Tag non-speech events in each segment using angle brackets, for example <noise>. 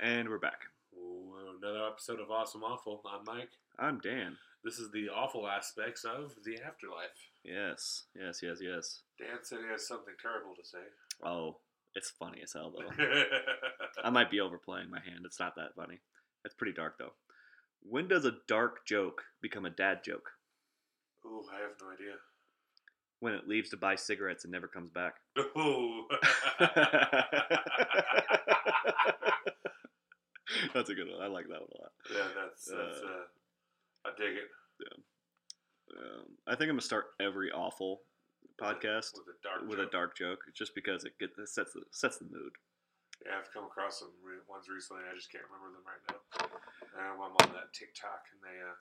And we're back. Another episode of Awesome Awful. I'm Mike. I'm Dan. This is the awful aspects of the afterlife. Yes, yes, yes, yes. Dan said he has something terrible to say. Oh, it's funny as hell though. <laughs> I might be overplaying my hand. It's not that funny. It's pretty dark though. When does a dark joke become a dad joke? Oh, I have no idea. When it leaves to buy cigarettes and never comes back. Ooh. <laughs> <laughs> <laughs> That's a good one. I like that one a lot. yeah, that's, that's uh, I dig it. Yeah. Um, I think I'm gonna start every awful podcast With a dark with a joke. dark joke, just because it, get, it sets the sets the mood. Yeah, I've come across some re- ones recently. I just can't remember them right now. Um, I'm on that TikTok, and they uh,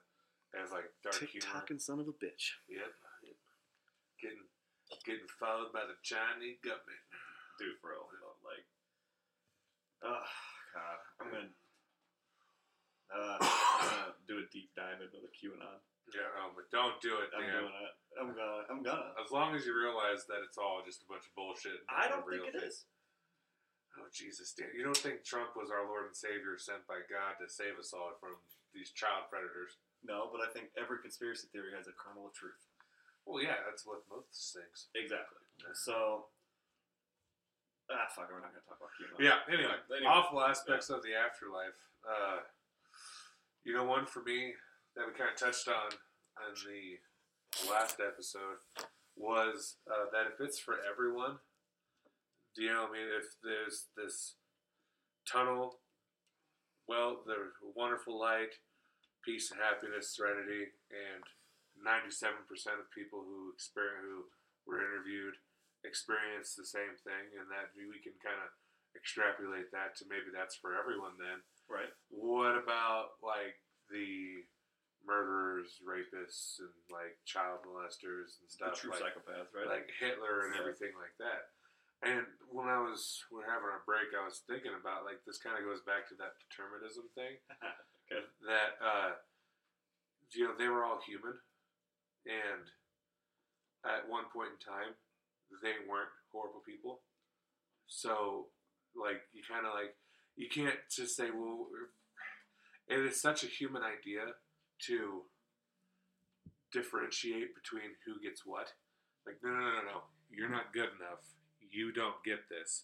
they have like dark humor. TikToking son of a bitch. Yep. yep. Getting getting followed by the Chinese government. dude, bro. Like, oh god, I'm gonna, uh, I'm gonna do a deep dive into the QAnon. Yeah, um, but don't do it, I'm man. doing it. I'm gonna. I'm gonna. As long as you realize that it's all just a bunch of bullshit. and I don't real think it thing. is. Oh Jesus, Dan! You don't think Trump was our Lord and Savior sent by God to save us all from these child predators? No, but I think every conspiracy theory has a kernel of truth. Well, yeah, that's what most things. Exactly. So, ah, fuck. We're not gonna talk about QAnon. Yeah. Anyway, Anyway. awful aspects of the afterlife. Uh, you know, one for me that we kind of touched on in the last episode was uh, that if it's for everyone, do you know? what I mean, if there's this tunnel, well, there's wonderful light, peace and happiness, serenity, and ninety-seven percent of people who experience who were interviewed experience the same thing, and that we can kind of extrapolate that to maybe that's for everyone then. Right. What about like the murderers, rapists, and like child molesters and The stuff true like, psychopaths, right? like Hitler and Yeah. everything like that? And when I was we we're having our break, I was thinking about like this kind of goes back to that determinism thing <laughs> okay. that uh, you know they were all human, and at one point in time, they weren't horrible people. So, like, you kind of like you can't just say, well, it is such a human idea to differentiate between who gets what. Like, no, no, no, no, no, you're not good enough. You don't get this.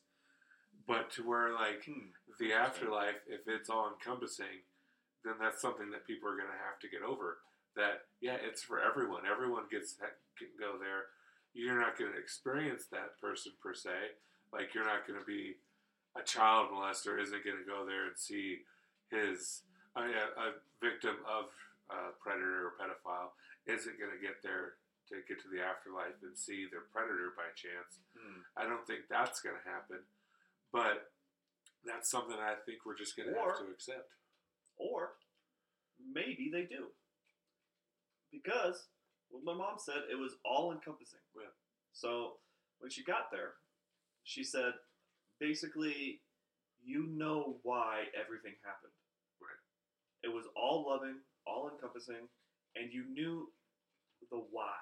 But to where like Hmm. the afterlife, if it's all encompassing, then that's something that people are going to have to get over. That yeah, it's for everyone. Everyone gets can go there. You're not going to experience that person per se. Like you're not going to be a child molester. Isn't going to go there and see his I a, a victim of a predator or pedophile. Isn't going to get there to get to the afterlife and see their predator by chance. Hmm. I don't think that's going to happen. But that's something I think we're just going to have to accept. Or maybe they do. Because what my mom said, it was all encompassing. Yeah. So when she got there, she said, basically, you know why everything happened. Right. It was all loving, all encompassing, and you knew the why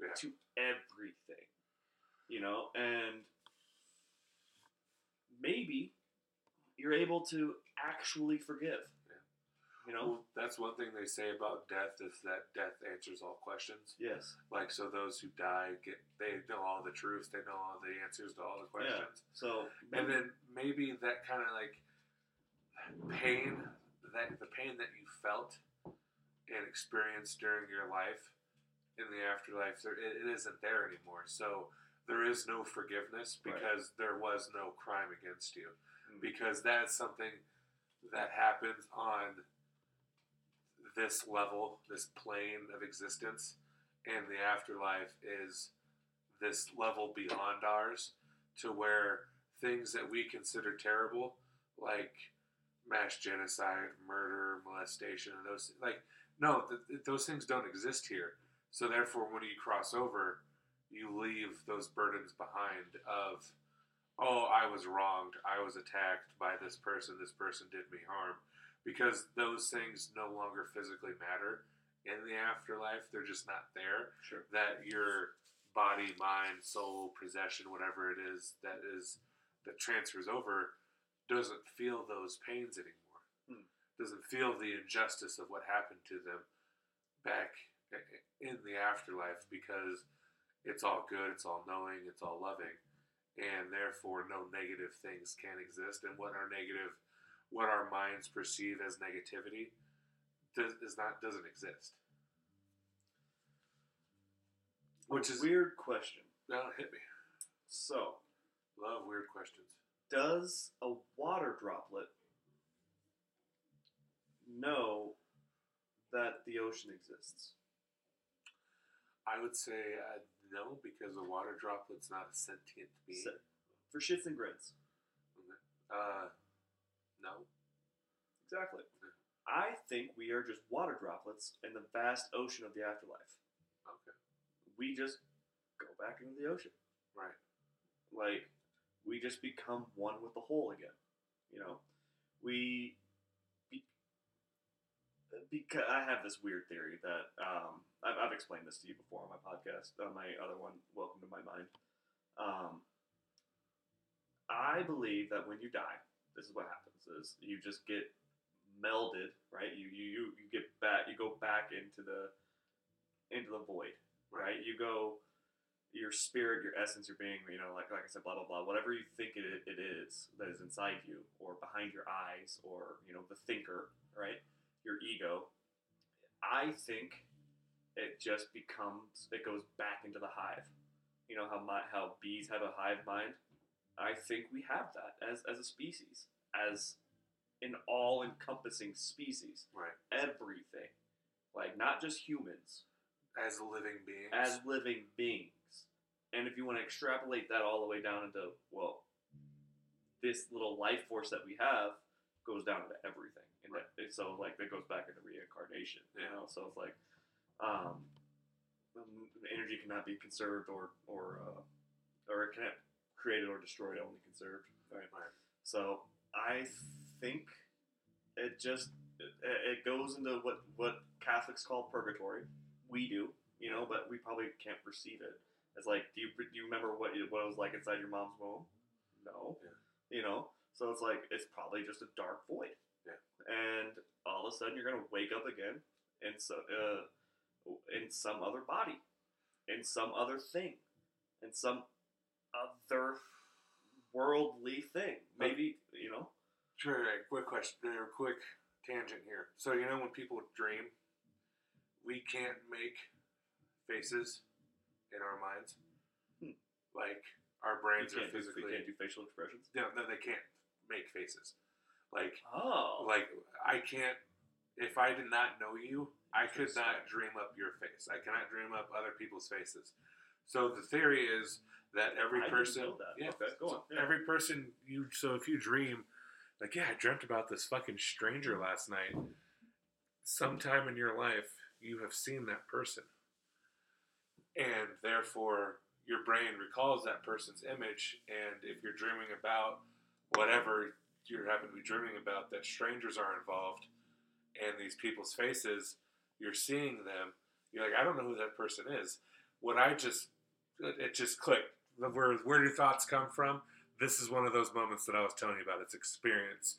Yeah. to everything. You know, and maybe you're able to actually forgive. You know? Well, that's one thing they say about death is that death answers all questions. Yes. Like so, those who die get they know all the truth, they know all the answers to all the questions, Yeah. So and then maybe that kind of like pain that the pain that you felt and experienced during your life in the afterlife, there, it, it isn't there anymore. So there is no forgiveness Right. because there was no crime against you. Mm. Because that's something that happens on this level, this plane of existence, and the afterlife is this level beyond ours to where things that we consider terrible, like mass genocide, murder, molestation, and those like no, th- th- those things don't exist here. So therefore, when you cross over, you leave those burdens behind of, oh, I was wronged, I was attacked by this person, this person did me harm, because those things no longer physically matter in the afterlife. They're just not there Sure. that your body, mind, soul, possession, whatever it is that is that transfers over, doesn't feel those pains anymore. Hmm. Doesn't feel the injustice of what happened to them back in the afterlife because it's all good, it's all knowing, it's all loving, and therefore no negative things can exist. And what are negative, what our minds perceive as negativity, does is not doesn't exist. Which is weird question. no, hit me. So, Love weird questions. does a water droplet know that the ocean exists? I would say uh, no, because a water droplet's not a sentient being. So, for shits and grins. Uh, no. Exactly. I think we are just water droplets in the vast ocean of the afterlife. Okay. We just go back into the ocean. Right. Like, we just become one with the whole again. You know, we. Be, because I have this weird theory that um, I've, I've explained this to you before on my podcast, on my other one, Welcome to My Mind. Um, I believe that when you die, this is what happens: is you just get melded, right? You you you, get back, you go back into the into the void, right? You go your spirit, your essence, your being, you know, like like I said, blah blah blah, whatever you think it, it is that is inside you, or behind your eyes, or you know, the thinker, right? Your ego. I think it just becomes it goes back into the hive. You know how my, how bees have a hive mind. I think we have that as as a species, as an all encompassing species. Right. Everything, like not just humans, As living beings. as living beings. And if you want to extrapolate that all the way down into, well, this little life force that we have goes down into everything. And Right. that, so, like, that goes back into reincarnation, you know? So it's like, um, energy cannot be conserved or, or, uh, or it cannot created or destroyed, only conserved. Right. Right. So I think it just it, it goes into what what Catholics call purgatory. We do, you know, but we probably can't perceive it. It's like, do you do you remember what it, what it was like inside your mom's womb? No. Yeah. You know, so it's like it's probably just a dark void. Yeah. And all of a sudden, you're gonna wake up again in so uh, in some other body, in some other thing, in some other worldly thing. Maybe you know. Sure. right. Quick question. Or quick tangent here. So you know when people dream, we can't make faces in our minds. Hmm. Like our brains are do, physically. can't do facial expressions. No, no, they can't make faces. Like, Oh, like I can't. If I did not know you, I could not dream up your face. I cannot dream up other people's faces. So the theory is that every I person, yeah, Okay, go on. Yeah. every person you. So if you dream, like, yeah, I dreamt about this fucking stranger last night. Sometime in your life, you have seen that person, and therefore your brain recalls that person's image. And if you're dreaming about whatever you happen to be dreaming about, that strangers are involved, and these people's faces, you're seeing them. You're like, I don't know who that person is. What I just, it just clicked. Where where do thoughts come from? This is one of those moments that I was telling you about. It's experience.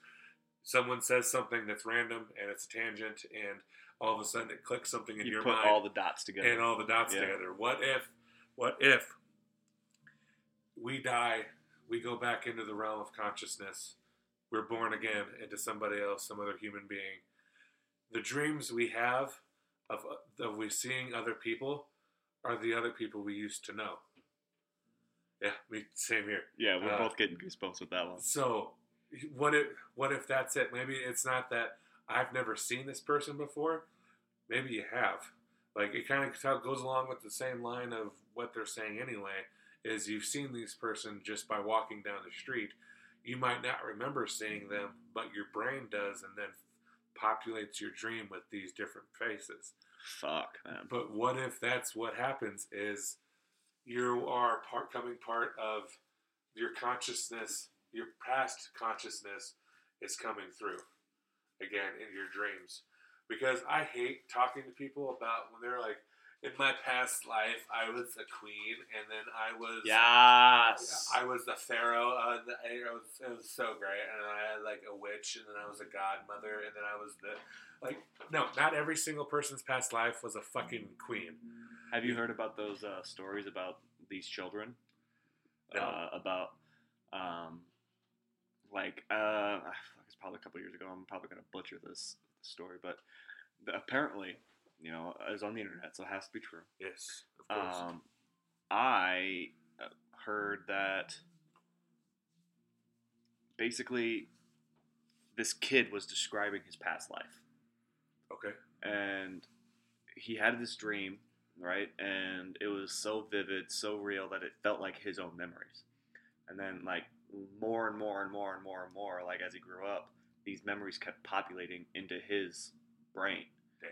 Someone says something that's random and it's a tangent, and all of a sudden it clicks something in your mind. You your put mind all the dots together. and all the dots Yeah. together. What if, what if we die, we go back into the realm of consciousness, we're born again into somebody else, some other human being. The dreams we have of, of we seeing other people are the other people we used to know. Yeah, me same here. yeah, we're Uh, both getting goosebumps with that one. So, what if what if that's it? Maybe it's not that I've never seen this person before. Maybe you have. Like it kind of goes along with the same line of what they're saying anyway. Is you've seen this person just by walking down the street. You might not remember seeing them, but your brain does, and then populates your dream with these different faces. Fuck, man. But what if that's what happens? Is you are part coming part of your consciousness, your past consciousness is coming through again in your dreams. Because I hate talking to people about when they're like, in my past life, I was a queen, and then I was Yes. I was the pharaoh. Uh, the, it was it was so great, and I had like a witch, and then I was a godmother, and then I was the like no, not every single person's past life was a fucking queen. Have you heard about those uh, stories about these children? No. Uh, about, um, like, uh, it's probably a couple years ago. I'm probably going to butcher this story, but the, apparently, you know, it was on the internet, so it has to be true. Yes, of course. Um, I uh, heard that basically this kid was describing his past life okay. and he had this dream, right? And it was so vivid, so real that it felt like his own memories. And then, like, more and more and more and more and more, like, as he grew up, these memories kept populating into his brain. Damn.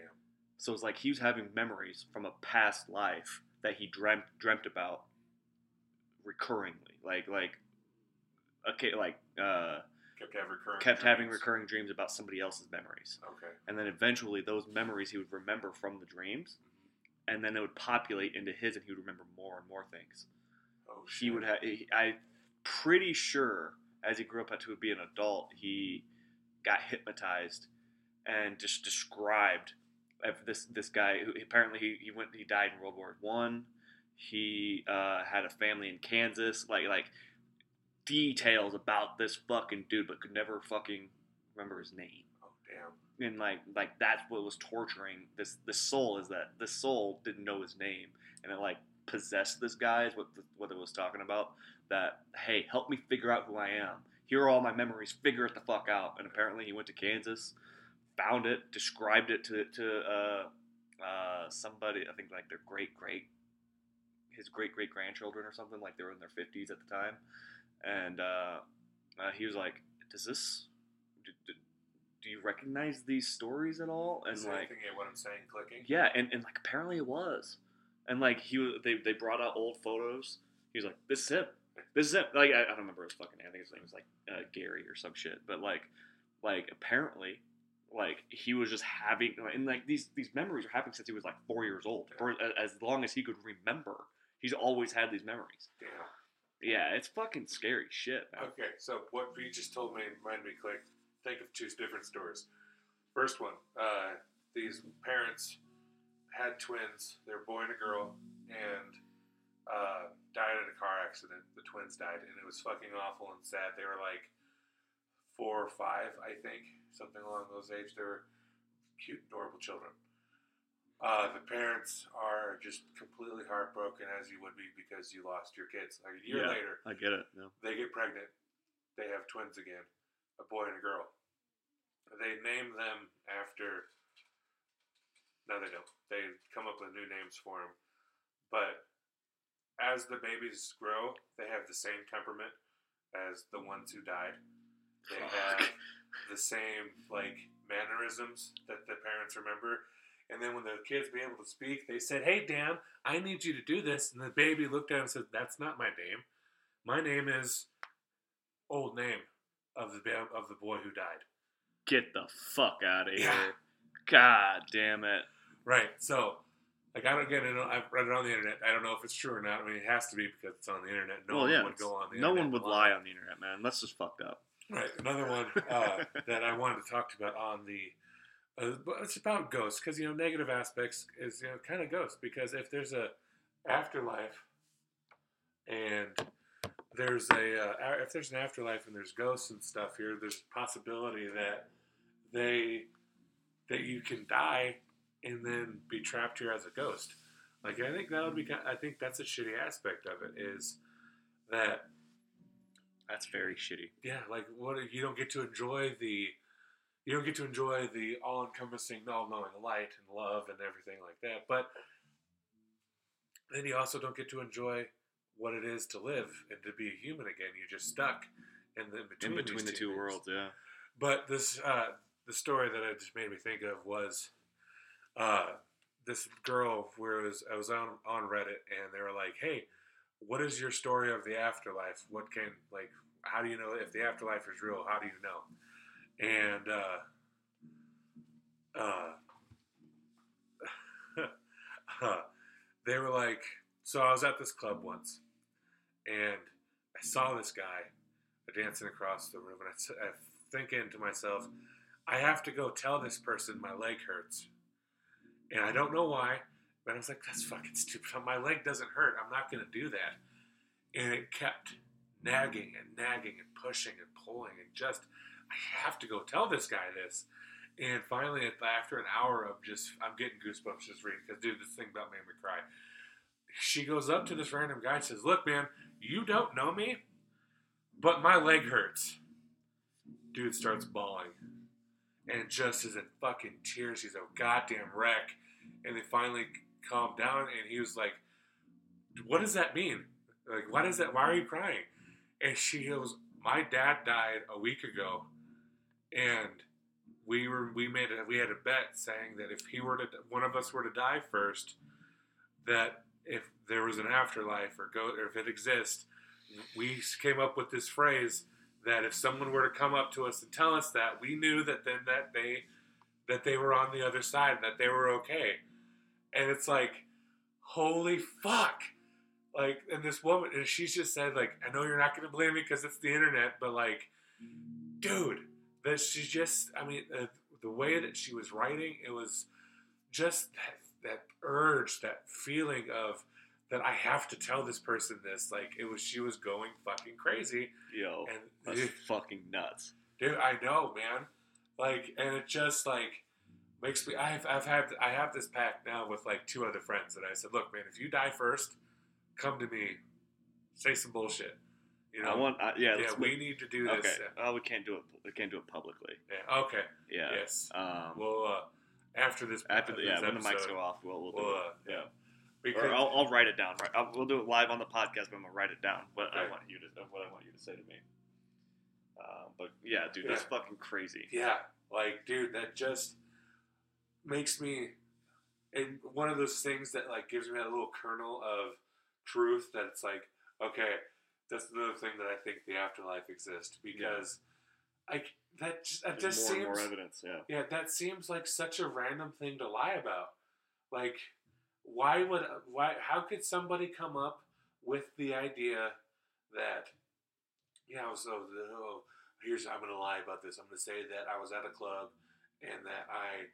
So it's like he was having memories from a past life that he dreamt dreamt about recurringly, like like okay, like uh, Kept having recurring. kept having recurring dreams about somebody else's memories Okay. and then eventually those memories he would remember from the dreams and then it would populate into his and he would remember more and more things. Oh he would have i'm pretty sure as he grew up to be an adult he got hypnotized and just described this this guy who apparently he, he went he died in world war one. He uh, had a family in kansas like like details about this fucking dude but could never fucking remember his name. Oh damn. And like like that's what was torturing this this soul is that this soul didn't know his name and it like possessed this guy is what the, what it was talking about that hey help me figure out who I am. Here are all my memories figure it the fuck out. And apparently he went to Kansas found it described it to to uh, uh, somebody I think like their great great his great great grandchildren or something like they were in their 50s at the time. And uh, uh, he was like does this do, you recognize these stories at all? And Is like, anything at what I'm saying clicking? yeah, and, and like apparently it was, and like he they they brought out old photos. He was like, "This is him. This is him." Like I, I don't remember his fucking name. I think his name was like uh, Gary or some shit. But like, like apparently, like he was just having, and like these these memories are happening since he was like four years old. For as long as he could remember, he's always had these memories. Damn. Yeah, it's fucking scary shit. Man. Okay, so what you just told me reminded me click. Think of two different stories. First one, uh, these parents had twins. They're a boy and a girl, and uh, died in a car accident. The twins died, and it was fucking awful and sad. They were like four or five, I think, something along those age. They were cute, adorable children. Uh, the parents are just completely heartbroken, as you would be, because you lost your kids. Like a year Yeah. later, I get it. No. they get pregnant. They have twins again, a boy and a girl. They name them after. No, they don't. They come up with new names for them. But as the babies grow, they have the same temperament as the ones who died. They have the same like mannerisms that the parents remember. And then when the kids be able to speak, they said, "Hey, Dan, I need you to do this." And the baby looked at him and said, "That's not my name. My name is old name of the of the boy who died." Get the fuck out of Yeah. here. God damn it. Right. So, like, I don't get it. I've read it on the internet. I don't know if it's true or not. I mean, it has to be because it's on the internet. No well, one yeah, would go on the no one would lie on the internet, man. That's just fucked up. Right. Another one <laughs> uh, that I wanted to talk about on the. Uh, it's about ghosts because you know negative aspects is you know kind of ghosts because if there's a afterlife and there's a uh, if there's an afterlife and there's ghosts and stuff here there's a possibility that they that you can die and then be trapped here as a ghost like I think that would be I think that's a shitty aspect of it is that That's very shitty. yeah, like what you don't get to enjoy the you don't get to enjoy the all-encompassing, all-knowing light and love and everything like that. But then you also don't get to enjoy what it is to live and to be a human again. You're just stuck in the in between, In between the two things. worlds, yeah. But this uh, the story that it just made me think of was uh, this girl where it was I was on on Reddit and they were like, "Hey, what is your story of the afterlife? What can like how do you know if the afterlife is real? How do you know?" And uh, uh, <laughs> uh, they were like, so I was at this club once, and I saw this guy dancing across the room, and I, I thinking to myself, I have to go tell this person my leg hurts, and I don't know why, but I was like, that's fucking stupid. My leg doesn't hurt. I'm not gonna do that, and it kept nagging and nagging and pushing and pulling and just, I have to go tell this guy this. And finally, after an hour of just, I'm getting goosebumps just reading because, dude, this thing about made me cry. She goes up to this random guy and says, Look, man, you don't know me, but my leg hurts. Dude starts bawling. And just is in fucking tears. He's a goddamn wreck. And they finally calmed down and he was like, What does that mean? Like, why does that, why are you crying? And she goes, My dad died a week ago. And we were we made a we had a bet saying that if he were to one of us were to die first, that if there was an afterlife or go or if it exists, we came up with this phrase that if someone were to come up to us and tell us that, we knew that then that they that they were on the other side, that they were okay. And it's like, holy fuck. Like, and this woman, and she's just said, like, I know you're not going to believe me because it's the internet, but like, dude, that she just, I mean, uh, the way that she was writing, it was just that, urge, that feeling of that I have to tell this person this. Like, it was, she was going fucking crazy. Yo, And that's <laughs> fucking nuts. dude i know man like and it just like makes me i've, I've had i have this pact now with like two other friends that i said look man if you die first come to me say some bullshit you know I want, I, yeah, yeah we make- need to do okay. this Oh, we can't do it. We can't do it publicly. yeah, okay Yeah. yes Um, well uh after this after the, yeah, when the mics go off, we'll, we'll do we'll, it. uh, Yeah. because, Or I'll, I'll write it down. Right, I'll, we'll do it live on the podcast, but I'm gonna write it down. What I want you to, what I want you to say to me. Uh, but yeah, dude, that's fucking crazy. Yeah, like dude, that just makes me and one of those things that like gives me that little kernel of truth that it's like, okay, that's another thing that I think the afterlife exists because like that just, that There's just more seems more evidence. Yeah. yeah, that seems like such a random thing to lie about. Like, why would why? How could somebody come up with the idea that, yeah, so oh, oh, here's I'm gonna lie about this. I'm gonna say that I was at a club and that I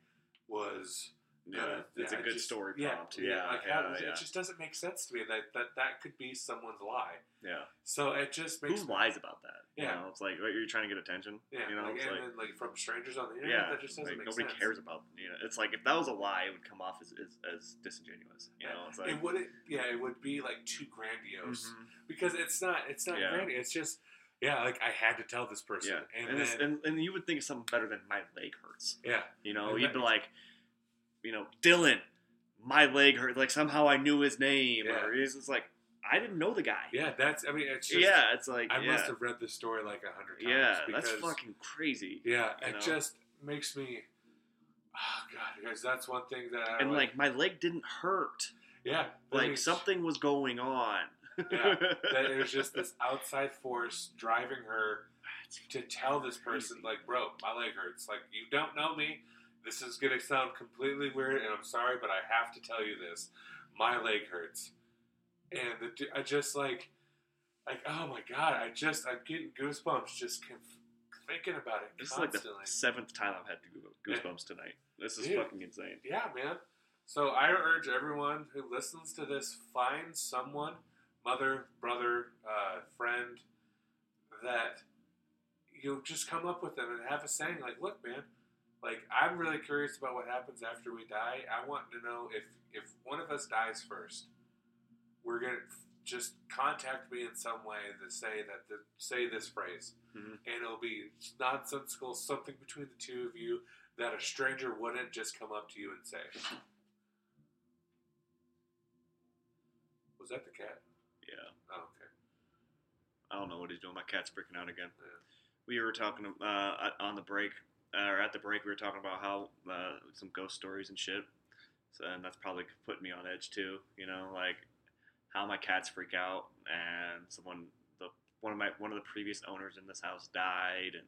was. Yeah, gonna- it's a I good just- story yeah, prompt. Yeah, like yeah, how, yeah. it just doesn't make sense to me that that that could be someone's lie. yeah. So it just makes Who lies about that? You Yeah. know, it's like you're trying to get attention. yeah, you know, like, it's like then, like from strangers on the internet. yeah, that just doesn't like, make nobody sense. cares about. You know, it's like if that was a lie, it would come off as as, as disingenuous. You know, it's like it wouldn't. Yeah, it would be like too grandiose Mhm. because it's not. It's not Yeah. grandiose. It's just yeah. Like I had to tell this person, yeah, and, and, then and and you would think something better than my leg hurts. yeah, You know, And you'd that- be like, you know, Dylan, my leg hurt. Like somehow I knew his name, Yeah. or it's just like I didn't know the guy. yeah. That's. I mean, it's just. yeah, it's like I yeah, must have read this story like a hundred times. yeah, because, that's fucking crazy. Yeah, it know? just makes me. Oh God, because that's one thing that I And like my leg didn't hurt. yeah, Like is- something was going on. Yeah, <laughs> that it was just this outside force driving her <sighs> to tell this person, like, bro, my leg hurts. Like, you don't know me. This is gonna sound completely weird, and I'm sorry, but I have to tell you this. My leg hurts, and the, I just like, like, oh my god, I just, I'm getting goosebumps just conf- thinking about it This is like the seventh time I've had goo- goosebumps tonight. This is Dude. fucking insane. yeah, man. So I urge everyone who listens to this, find someone, mother, brother, uh, friend, that you'll just come up with them and have a saying like, "Look, man, like I'm really curious about what happens after we die. I want to know if if one of us dies first, we're gonna just contact me in some way to say that the, say this phrase, Mhm. and it'll be nonsensical, something between the two of you." That a stranger wouldn't just come up to you and say. Was that the cat? Yeah. Oh, okay. I don't know what he's doing. My cat's freaking out again. Yeah. We were talking uh, on the break, uh, or at the break, we were talking about how uh, some ghost stories and shit. So, and that's probably putting me on edge too. You know, like how my cats freak out, and someone, the one of my one of the previous owners in this house died, and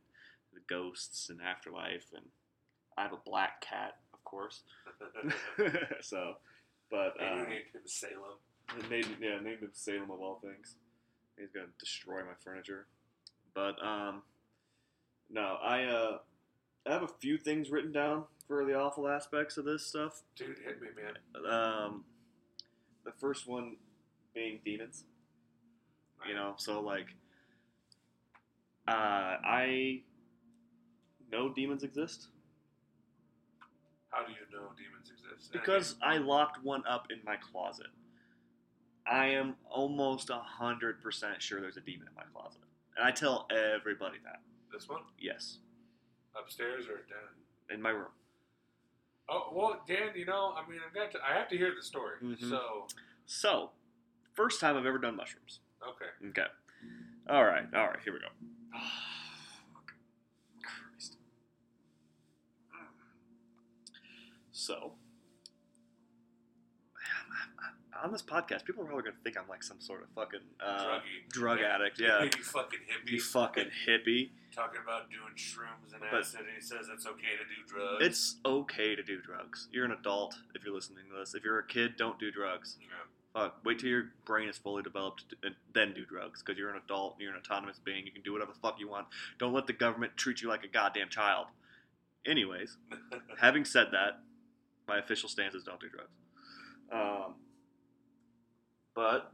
the ghosts and afterlife, and I have a black cat, of course. <laughs> <laughs> so But uh, named him Salem. named yeah named him Salem of all things. He's gonna destroy my furniture. But um, no, I uh, I have a few things written down for the awful aspects of this stuff. Dude, hit me, man. Um, the first one being demons. You know, so like, uh, I know demons exist How do you know demons exist? because I locked one up in my closet. I am almost a hundred percent sure there's a demon in my closet, and I tell everybody that. this one Yes, upstairs or down? in my room. Oh well, Dan. You know, I mean, I've got to. I have to hear the story. Mhm. So So, first time I've ever done mushrooms. okay. Okay. All right. All right. Here we go. Christ. So, on this podcast, people are probably going to think I'm like some sort of fucking uh, drug <laughs> Yeah. addict. Yeah. you fucking hippie. You fucking hippie. talking about doing shrooms and But- acid. and he says it's okay to do drugs. It's okay to do drugs. You're an adult if you're listening to this. If you're a kid, don't do drugs. Yeah. Fuck. Wait till your brain is fully developed and then do drugs because you're an adult. You're an autonomous being. You can do whatever the fuck you want. Don't let the government treat you like a goddamn child. Anyways, <laughs> having said that, my official stance is don't do drugs. Um, but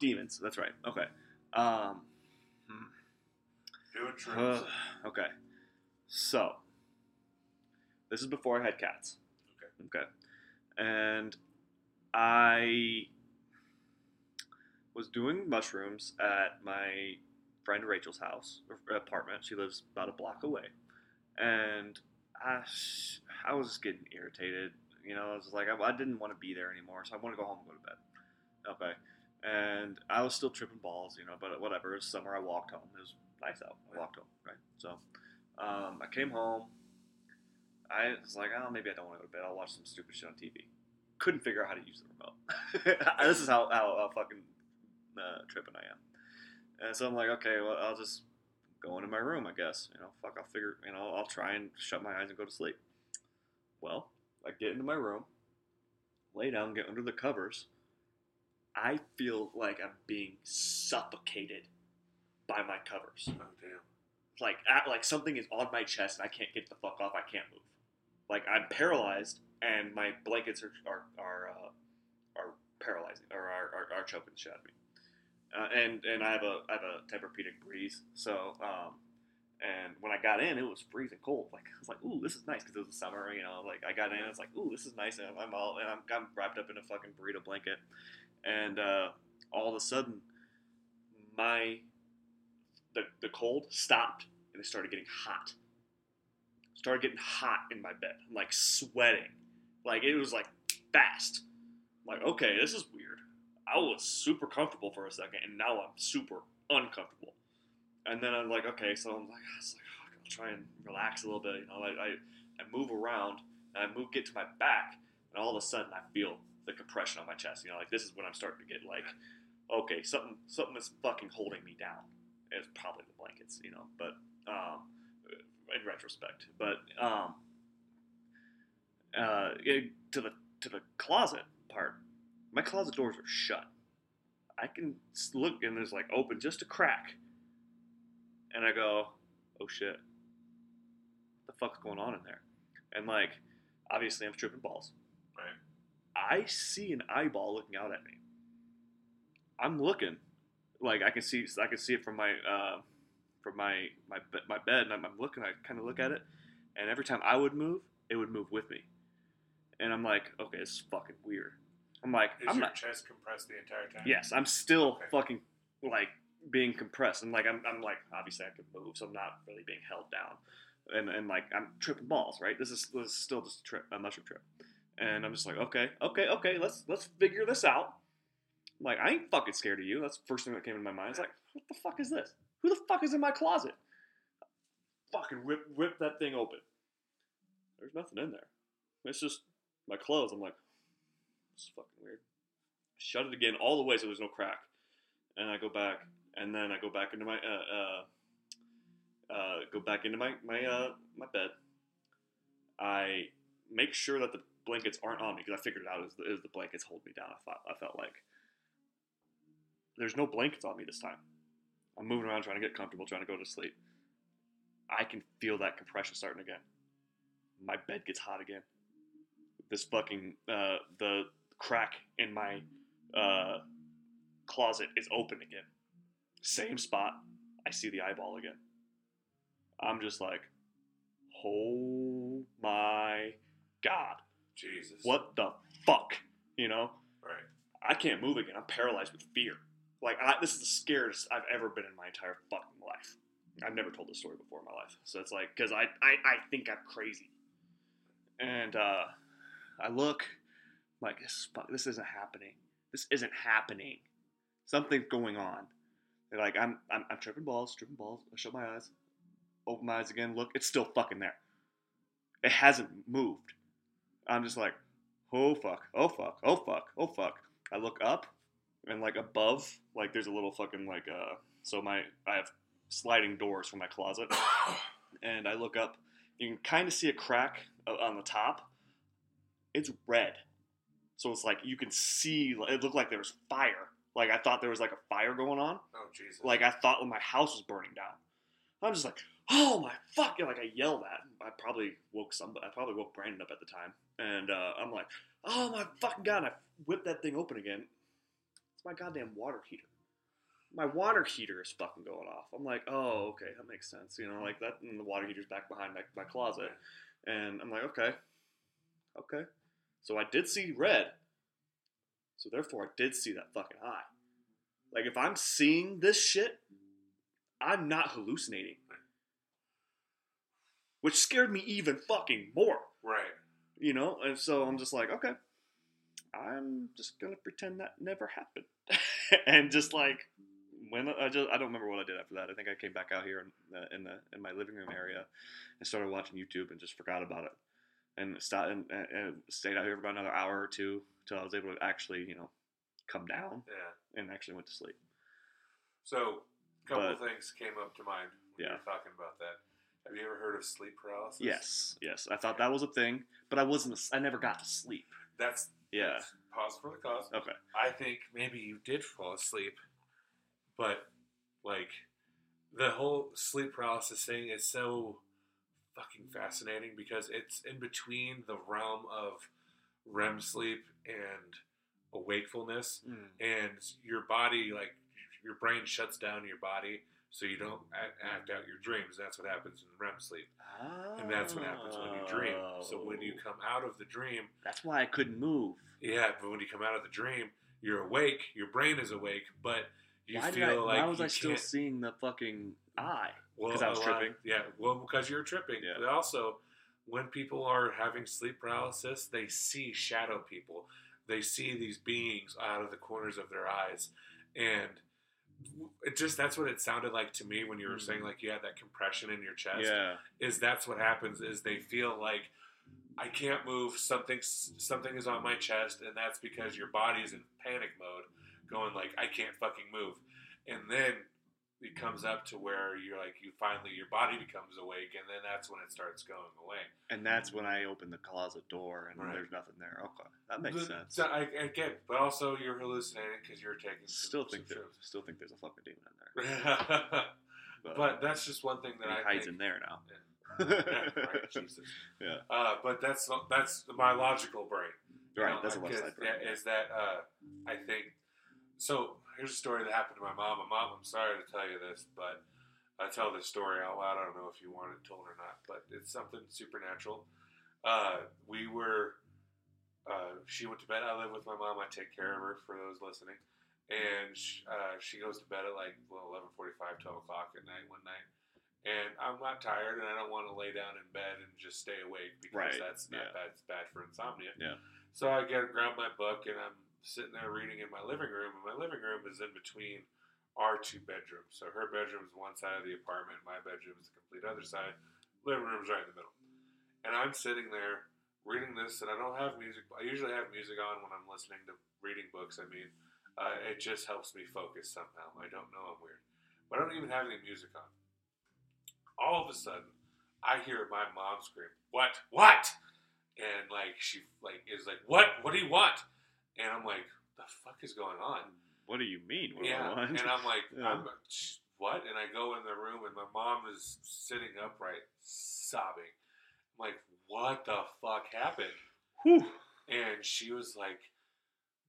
demons. That's right. Okay. Um, hmm. doing shrooms. uh, okay. So, this is before I had cats. Okay. Okay. And I was doing mushrooms at my friend Rachel's house, or apartment. She lives about a block away. And I, I was just getting irritated. You know, I was like, I, I didn't want to be there anymore, so I want to go home and go to bed. Okay. And I was still tripping balls, you know, but whatever. It was summer. I walked home. It was nice out. I walked home, right? So um, I came home. I was like, oh, maybe I don't want to go to bed. I'll watch some stupid shit on TV. Couldn't figure out how to use the remote. <laughs> this is how, how, fucking uh, tripping I am. And so I'm like, okay, well, I'll just go into my room, I guess. You know, fuck, I'll figure, you know, I'll try and shut my eyes and go to sleep. Get into my room, lay down, get under the covers. I feel like I'm being suffocated by my covers Oh damn. like at, like something is on my chest and I can't get the fuck off. I can't move. Like I'm paralyzed and my blankets are are are, uh, are paralyzing or are, are, are choking the shit out of me. Uh, and and I have a I have a Tempur-Pedic breeze. So um, and when I got in, it was freezing cold. Like I was like, ooh, this is nice because it was the summer. You know, like I got in, it's like, ooh, this is nice. And I'm all and I'm, I'm wrapped up in a fucking burrito blanket. And uh, all of a sudden, my the, the cold stopped and it started getting hot. Started getting hot in my bed. I'm like sweating. Like it was like fast. I'm like, okay, this is weird. I was super comfortable for a second and now I'm super uncomfortable. And then I'm like, okay, so I'm like, I was like, "Fuck, I'll try and relax a little bit. You know, I, I, I move around and I move, get to my back, and all of a sudden I feel the compression on my chest. You know, like this is when I'm starting to get like, okay, something, something is fucking holding me down. It's probably the blankets, you know, but um, in retrospect, but um, uh, it- to the to the closet part, my closet doors are shut. I can look and there's like open just a crack, and I go, oh shit, what the fuck's going on in there? And like, obviously I'm tripping balls. Right. I see an eyeball looking out at me. I'm looking, like I can see, I can see it from my, uh, from my my my bed, and I'm, I'm looking. I kind of look at it, and every time I would move, it would move with me. And I'm like, okay, this is fucking weird. I'm like, Is I'm your not. chest compressed the entire time? Yes, I'm still Okay. fucking like being compressed, and like I'm, I'm like obviously I can move, so I'm not really being held down, and and like I'm tripping balls, right? This is this is still just a trip, a mushroom trip, and I'm just like, okay, okay, okay, let's let's figure this out. Like I ain't fucking scared of you. That's the first thing that came in my mind. It's like, what the fuck is this? Who the fuck is in my closet? Fucking rip rip that thing open. There's nothing in there. It's just my clothes. I'm like, this is fucking weird. Shut it again all the way so there's no crack, and I go back, and then I go back into my uh, uh, uh, go back into my my uh, my bed. I make sure that the blankets aren't on me because I figured it out as the, the blankets hold me down. I thought I felt like there's no blankets on me this time. I'm moving around trying to get comfortable, trying to go to sleep. I can feel that compression starting again. My bed gets hot again. This fucking uh, the crack in my uh, closet is open again. Same spot. I see the eyeball again. I'm just like, oh my god, Jesus. what the fuck? You know, Right. I can't move again. I'm paralyzed with fear. Like I, this is the scariest I've ever been in my entire fucking life. I've never told this story before in my life, so it's like because I, I I think I'm crazy, and uh, I look I'm like this fuck, this isn't happening. This isn't happening. Something's going on. And like I'm, I'm I'm tripping balls, tripping balls. I shut my eyes, open my eyes again. Look, it's still fucking there. It hasn't moved. I'm just like, oh fuck, oh fuck, oh fuck, oh fuck. I look up, and like above, like there's a little fucking like uh. So my I have sliding doors for my closet, <coughs> and I look up. You can kind of see a crack on the top. It's red, so it's like you can see. It looked like there was fire. Like I thought there was like a fire going on. Oh Jesus. Like I thought my house was burning down. I'm just like, oh my fuck! Like I yelled at. I probably woke somebody. I probably woke Brandon up at the time, and uh, I'm like, oh my fucking god! And I whipped that thing open again. It's my goddamn water heater. My water heater is fucking going off. I'm like, oh okay, that makes sense. You know, like that. And the water heater's back behind my, my closet, and I'm like, okay, okay. So I did see red. So therefore, I did see that fucking eye. Like if I'm seeing this shit, I'm not hallucinating. Which scared me even fucking more, Right. you know? And so I'm just like, okay, I'm just gonna pretend that never happened. <laughs> and just like when I just I don't remember what I did after that. I think I came back out here in the in the in my living room area and started watching YouTube and just forgot about it. And start and, and, stayed out here for about another hour or two till I was able to actually, you know, come down Yeah. and actually went to sleep. So, a couple But- of things came up to mind when Yeah. you were talking about that. Have you ever heard of sleep paralysis? Yes, yes. I thought that was a thing, but I wasn't. I never got to sleep. That's Yeah. Pause for the cause. Okay. I think maybe you did fall asleep, but like the whole sleep paralysis thing is so fucking fascinating because it's in between the realm of REM sleep and awakefulness, hmm. and your body, like your brain, shuts down your body so you don't act, act out your dreams. That's what happens in REM sleep, and that's what happens when you dream. So when you Oh. come out of the dream, That's why I couldn't move. yeah, but when you come out of the dream, you're awake. Your brain is awake, but you why feel I, like why was I still seeing the fucking eye? Well, 'cause I was tripping? Yeah, well, because you're tripping. Yeah. But also, when people are having sleep paralysis, they see shadow people. They see these beings out of the corners of their eyes, and it just that's what it sounded like to me when you were saying Mhm. like you had that compression in your chest. Yeah. is that's what happens is they feel like I can't move something something is on my chest and that's because your body's in panic mode going like I can't fucking move and then it comes up to where you're like you finally your body becomes awake and then that's when it starts going away And that's when I open the closet door and Right. there's nothing there. Okay, that makes sense. so I, I get it, but also you're hallucinating because you're taking some- Still think there, still think there's a fucking demon in there. <laughs> But, but that's just one thing that I hides think, in there now. yeah, <laughs> right, Jesus. <laughs> Yeah. Uh, but that's that's my logical brain. Right, know, that's a left side brain. yeah, Is that uh, I think so? Here's a story that happened to my mom. My mom, I'm sorry to tell you this, but I tell this story out loud. I don't know if you want it told or not, but it's something supernatural. Uh, we were. Uh, she went to bed. I live with my mom. I take care of her for those listening. And sh uh, she goes to bed at like well, 11:45, 12 o'clock at night one night. And I'm not tired, and I don't want to lay down in bed and just stay awake because Right, that's not yeah. bad. Bad for insomnia. Yeah. So I get grab my book and I'm sitting there reading in my living room, and my living room is in between our two bedrooms. So her bedroom is one side of the apartment, my bedroom is the complete other side. Living room's right in the middle. And I'm sitting there reading this, and I don't have music. I usually have music on when I'm listening to reading books. I mean, uh, it just helps me focus somehow. I don't know, I'm weird. But I don't even have any music on. All of a sudden, I hear my mom scream, What? What? and like she like is like, "What? What do you want?" And I'm like, "The fuck is going on?" What do you mean? What do I yeah, want? and I'm like, <laughs> Yeah. I'm what? And I go in the room, and my mom is sitting upright, sobbing. I'm like, what the fuck happened? Whew. And she was like,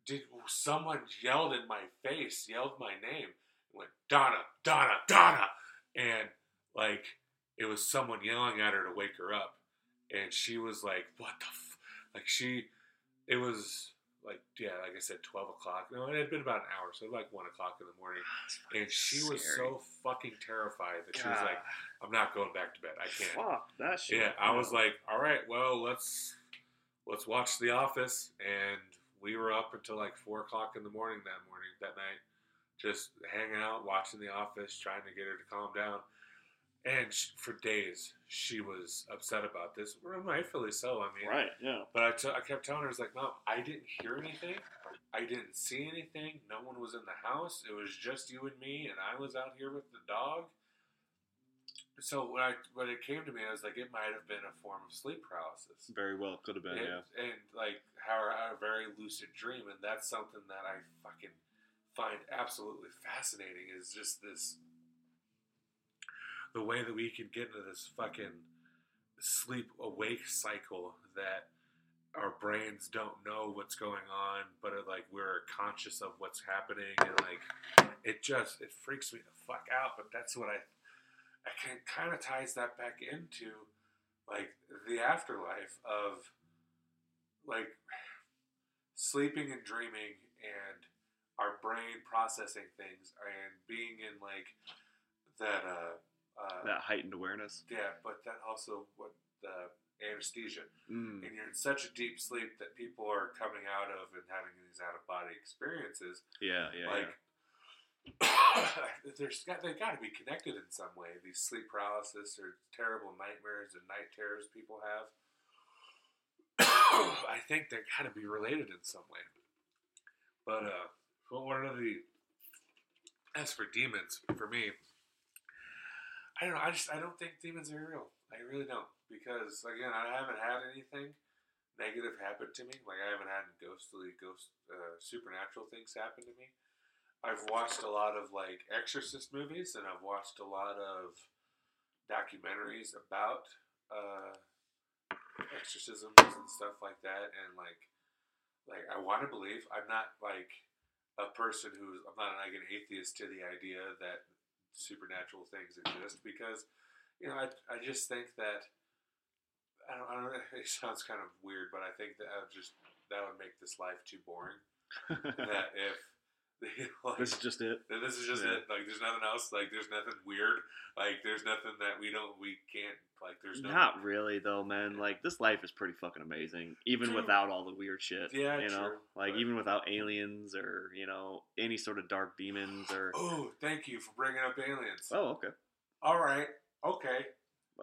did someone yelled in my face, yelled my name, and went Donna, Donna, Donna, and like it was someone yelling at her to wake her up, and she was like, what the, f-? like she, it was like yeah, like I said, twelve o'clock. No, it had been about an hour, so like one o'clock in the morning, <sighs> and she was so fucking terrified that she was like, I'm not going back to bed. I can't. Fuck that shit. Yeah, I was like, all right, well, let's let's watch The Office, and we were up until like four o'clock in the morning that morning that night, just hanging out, watching The Office, trying to get her to calm down. And sh for days, she was upset about this, rightfully so. I mean, right, yeah. but I, t- I kept telling her, I was like, Mom, I didn't hear anything. I didn't see anything. No one was in the house. It was just you and me, and I was out here with the dog. So when I when it came to me, I was like, it might have been a form of sleep paralysis. Very well could have been, and, yeah. and like how a very lucid dream, and that's something that I fucking find absolutely fascinating. Is just this the way that we can get into this fucking sleep awake cycle that our brains don't know what's going on, but like we're conscious of what's happening, and like it just it freaks me the fuck out. But that's what I I can kind of ties that back into like the afterlife of like sleeping and dreaming and our brain processing things and being in like that uh, uh That heightened awareness. yeah but then also what the anesthesia Mm. and you're in such a deep sleep that people are coming out of and having these out of body experiences Yeah, yeah, like <coughs> there's got they got to be connected in some way. These sleep paralysis or terrible nightmares and night terrors people have. <coughs> I think they got to be related in some way. But uh, well, one of the as for demons, for me, I don't know. I just I don't think demons are real. I really don't because again, I haven't had anything negative happen to me. Like I haven't had ghostly, ghost, uh, supernatural things happen to me. I've watched a lot of like Exorcist movies, and I've watched a lot of documentaries about uh, exorcisms and stuff like that. And like, like I want to believe. I'm not like a person who's. I'm not like an atheist to the idea that supernatural things exist because you know I, I just think that I don't, I don't know <laughs> it sounds kind of weird but I think that I would just that would make this life too boring. <laughs> That if <laughs> like, this is just it. this is just Yeah. it like there's nothing else like there's nothing weird like there's nothing that we don't we can't like there's no Not really though, man. Like this life is pretty fucking amazing, even True. without all the weird shit. Yeah, you know, true, like but- even without aliens or you know any sort of dark demons or. oh thank you for bringing up aliens Oh, okay, all right okay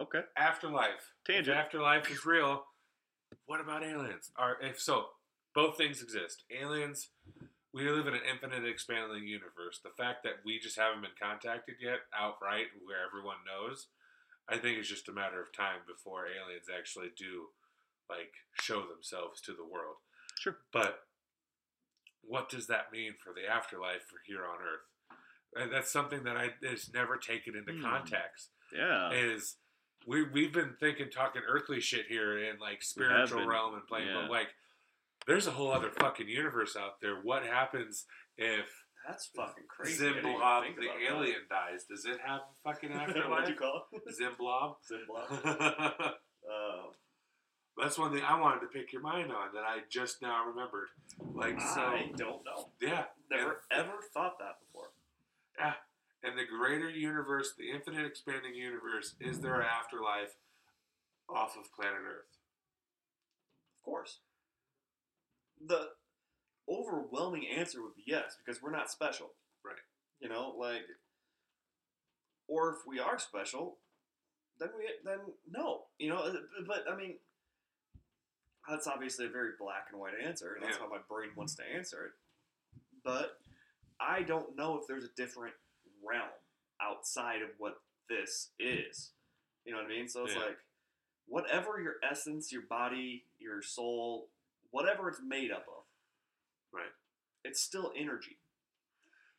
okay. afterlife Tangent. If afterlife is real, what about aliens? Are if so, both things exist. Aliens, we live in an infinite expanding universe. The fact that we just haven't been contacted yet, outright, where everyone knows, I think it's just a matter of time before aliens actually do, like, show themselves to the world. Sure. But what does that mean for the afterlife for here on Earth? And that's something that I is never taken into Hmm. context Yeah. is we we've been thinking talking earthly shit here in like spiritual realm and playing, yeah. but like there's a whole other fucking universe out there. What happens if That's fucking crazy. I Zimblob the about that. alien dies? Does it have a fucking <laughs> afterlife? What'd you call it? Zimblob. <laughs> Zimblob. <laughs> Uh, That's one thing I wanted to pick your mind on that I just now remembered. Like so, I don't know. yeah, Never and, ever thought that before. Yeah, and the greater universe, the infinite expanding universe, is there an afterlife off of planet Earth? Of course. The overwhelming answer would be yes, because we're not special. Right. You know, like, or if we are special, then we then no. You know, uh, but I mean, that's obviously a very black and white answer, and that's Yeah. how my brain wants to answer it. But I don't know if there's a different realm outside of what this is. You know what I mean? So it's Yeah. like whatever your essence, your body, your soul, whatever it's made up of, Right. It's still energy,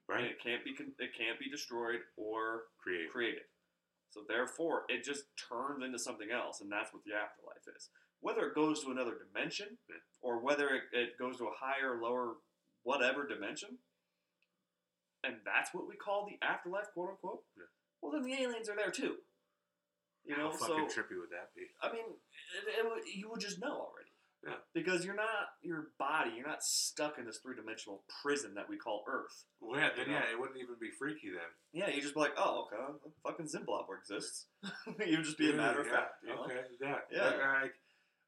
and Right. it can't be con- it can't be destroyed or Create. created. So therefore, it just turns into something else, and that's what the afterlife is. Whether it goes to another dimension, Yeah. or whether it, it goes to a higher, lower, whatever dimension, and that's what we call the afterlife, quote unquote. Yeah. Well, then the aliens are there too. You know, How so fucking trippy would that be? I mean, it, it, you would just know already. Yeah. Because you're not your body. You're not stuck in this three dimensional prison that we call Earth. Well, yeah, then You know? yeah, it wouldn't even be freaky then. Yeah, you'd just be like, oh, okay, fucking Zimbabwe exists. <laughs> <laughs> you would just be a matter of yeah, fact. You know? Okay, yeah, Yeah. Like,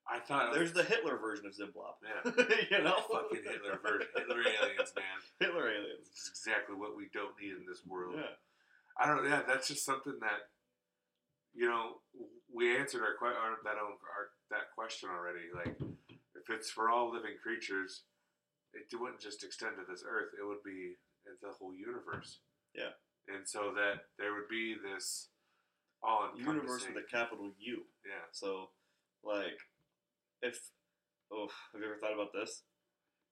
I, I thought There's the Hitler version of Zimbabwe. yeah, <laughs> you know, fucking Hitler version, Hitler aliens, man. Hitler aliens. It's exactly what we don't need in this world. Yeah. I don't. Know. Yeah, that's just something that you know we answered our, our that our, that question already. Like, if it's for all living creatures, it wouldn't just extend to this earth. It would be the whole universe. Yeah. And so that there would be this all Universe with a capital U. yeah. So, like, if oh, have you ever thought about this?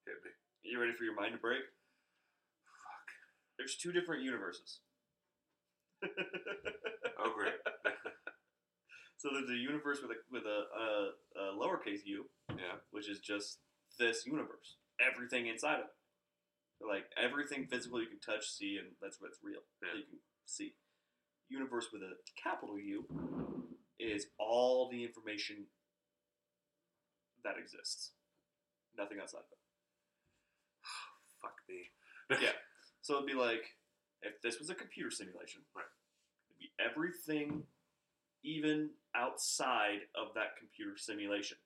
Hit me. You ready for your mind to break? Fuck. There's two different universes. Oh great. <laughs> So there's a universe with a with a, a, a lowercase u, yeah. which is just this universe, everything inside of it, like everything physical you can touch, see, and that's what's real. Yeah. You can see. Universe with a capital U is all the information that exists, nothing outside of it. <sighs> Fuck me. Yeah. <laughs> So it'd be like if this was a computer simulation, Right. It'd be everything, even outside of that computer simulation.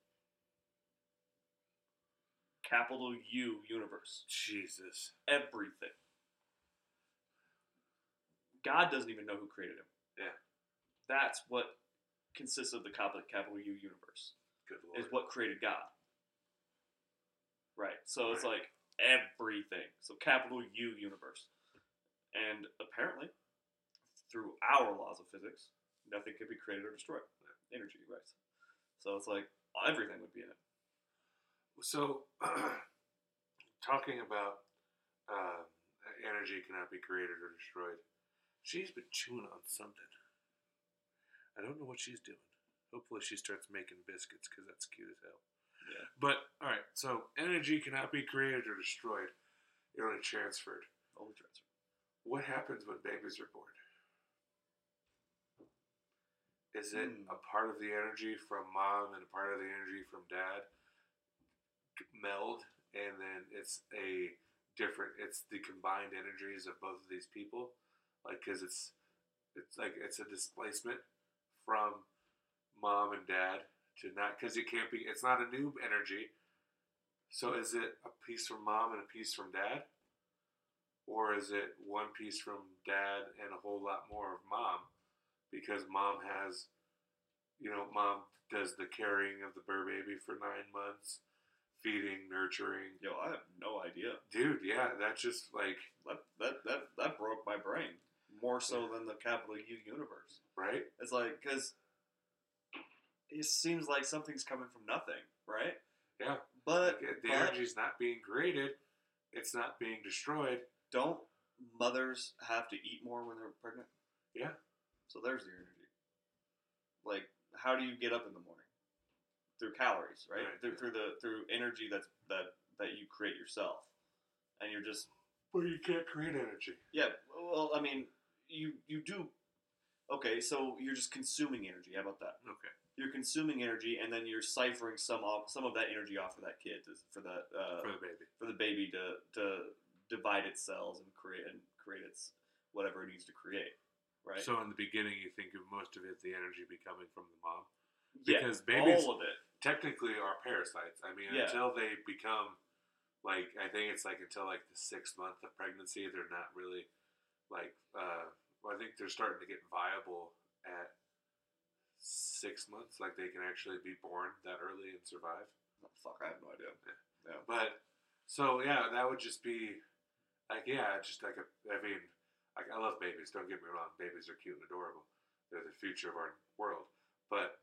Capital U universe. Jesus. Everything. God doesn't even know who created him. Yeah. That's what consists of the capital, U universe Good lord. is what created God. Right. So it's like everything. So capital U universe. And apparently, through our laws of physics, nothing can be created or destroyed. Energy, right? So it's like everything would be in it. So, <clears throat> talking about uh, energy cannot be created or destroyed, she's been chewing on something. I don't know what she's doing. Hopefully, she starts making biscuits because that's cute as hell. Yeah. But all right, so energy cannot be created or destroyed; it only transferred. Only transfer. What happens when babies are born? Is it Hmm. a part of the energy from mom and a part of the energy from dad meld, and then it's a different? It's the combined energies of both of these people, like because it's it's like it's a displacement from mom and dad to not because it can't be. It's not a new energy. So is it a piece from mom and a piece from dad? or is it one piece from dad and a whole lot more of mom because mom has you know mom does the carrying of the burr baby for nine months feeding nurturing Yo, I have no idea. dude yeah that's just like That that that, that broke my brain more so than the capital U universe. right It's like because it seems like something's coming from nothing, right? Yeah. But Like, the but energy's not being created it's not being destroyed don't mothers have to eat more when they're pregnant? Yeah. So there's the energy. Like, how do you get up in the morning? Through calories, right? Right, Through, yeah. through the through energy that's that that you create yourself, and you're just but you can't create energy yeah. Well, I mean, you you do. Okay, so you're just consuming energy. How about that? okay You're consuming energy, and then you're ciphering some off, some of that energy off of that kid to, for that uh, for the baby for the baby to to divide its cells and create and create its whatever it needs to create, right? so in the beginning you think of most of it the energy be coming from the mom yeah, because babies all of it. Technically are parasites. I mean, Yeah. until they become like I think it's like until like the sixth month of pregnancy, they're not really like. Uh, well, I think they're starting to get viable at six months. Like they can actually be born that early and survive. Oh, fuck, I have no idea. Yeah, But so yeah, that would just be like yeah, just like a. I mean, like I love babies. Don't get me wrong, babies are cute and adorable. They're the future of our world. But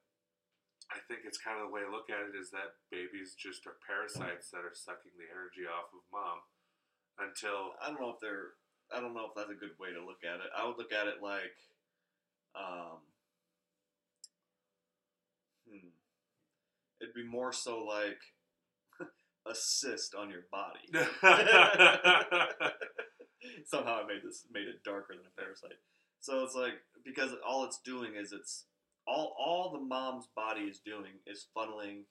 I think it's kind of the way I look at it is that babies just are parasites that are sucking the energy off of mom until I don't know if they're. I don't know if that's a good way to look at it. I would look at it like, um, hmm, it'd be more so like <laughs> a cyst on your body. <laughs> Somehow I made this made it darker than a parasite. So it's like because all it's doing is it's all all the mom's body is doing is funneling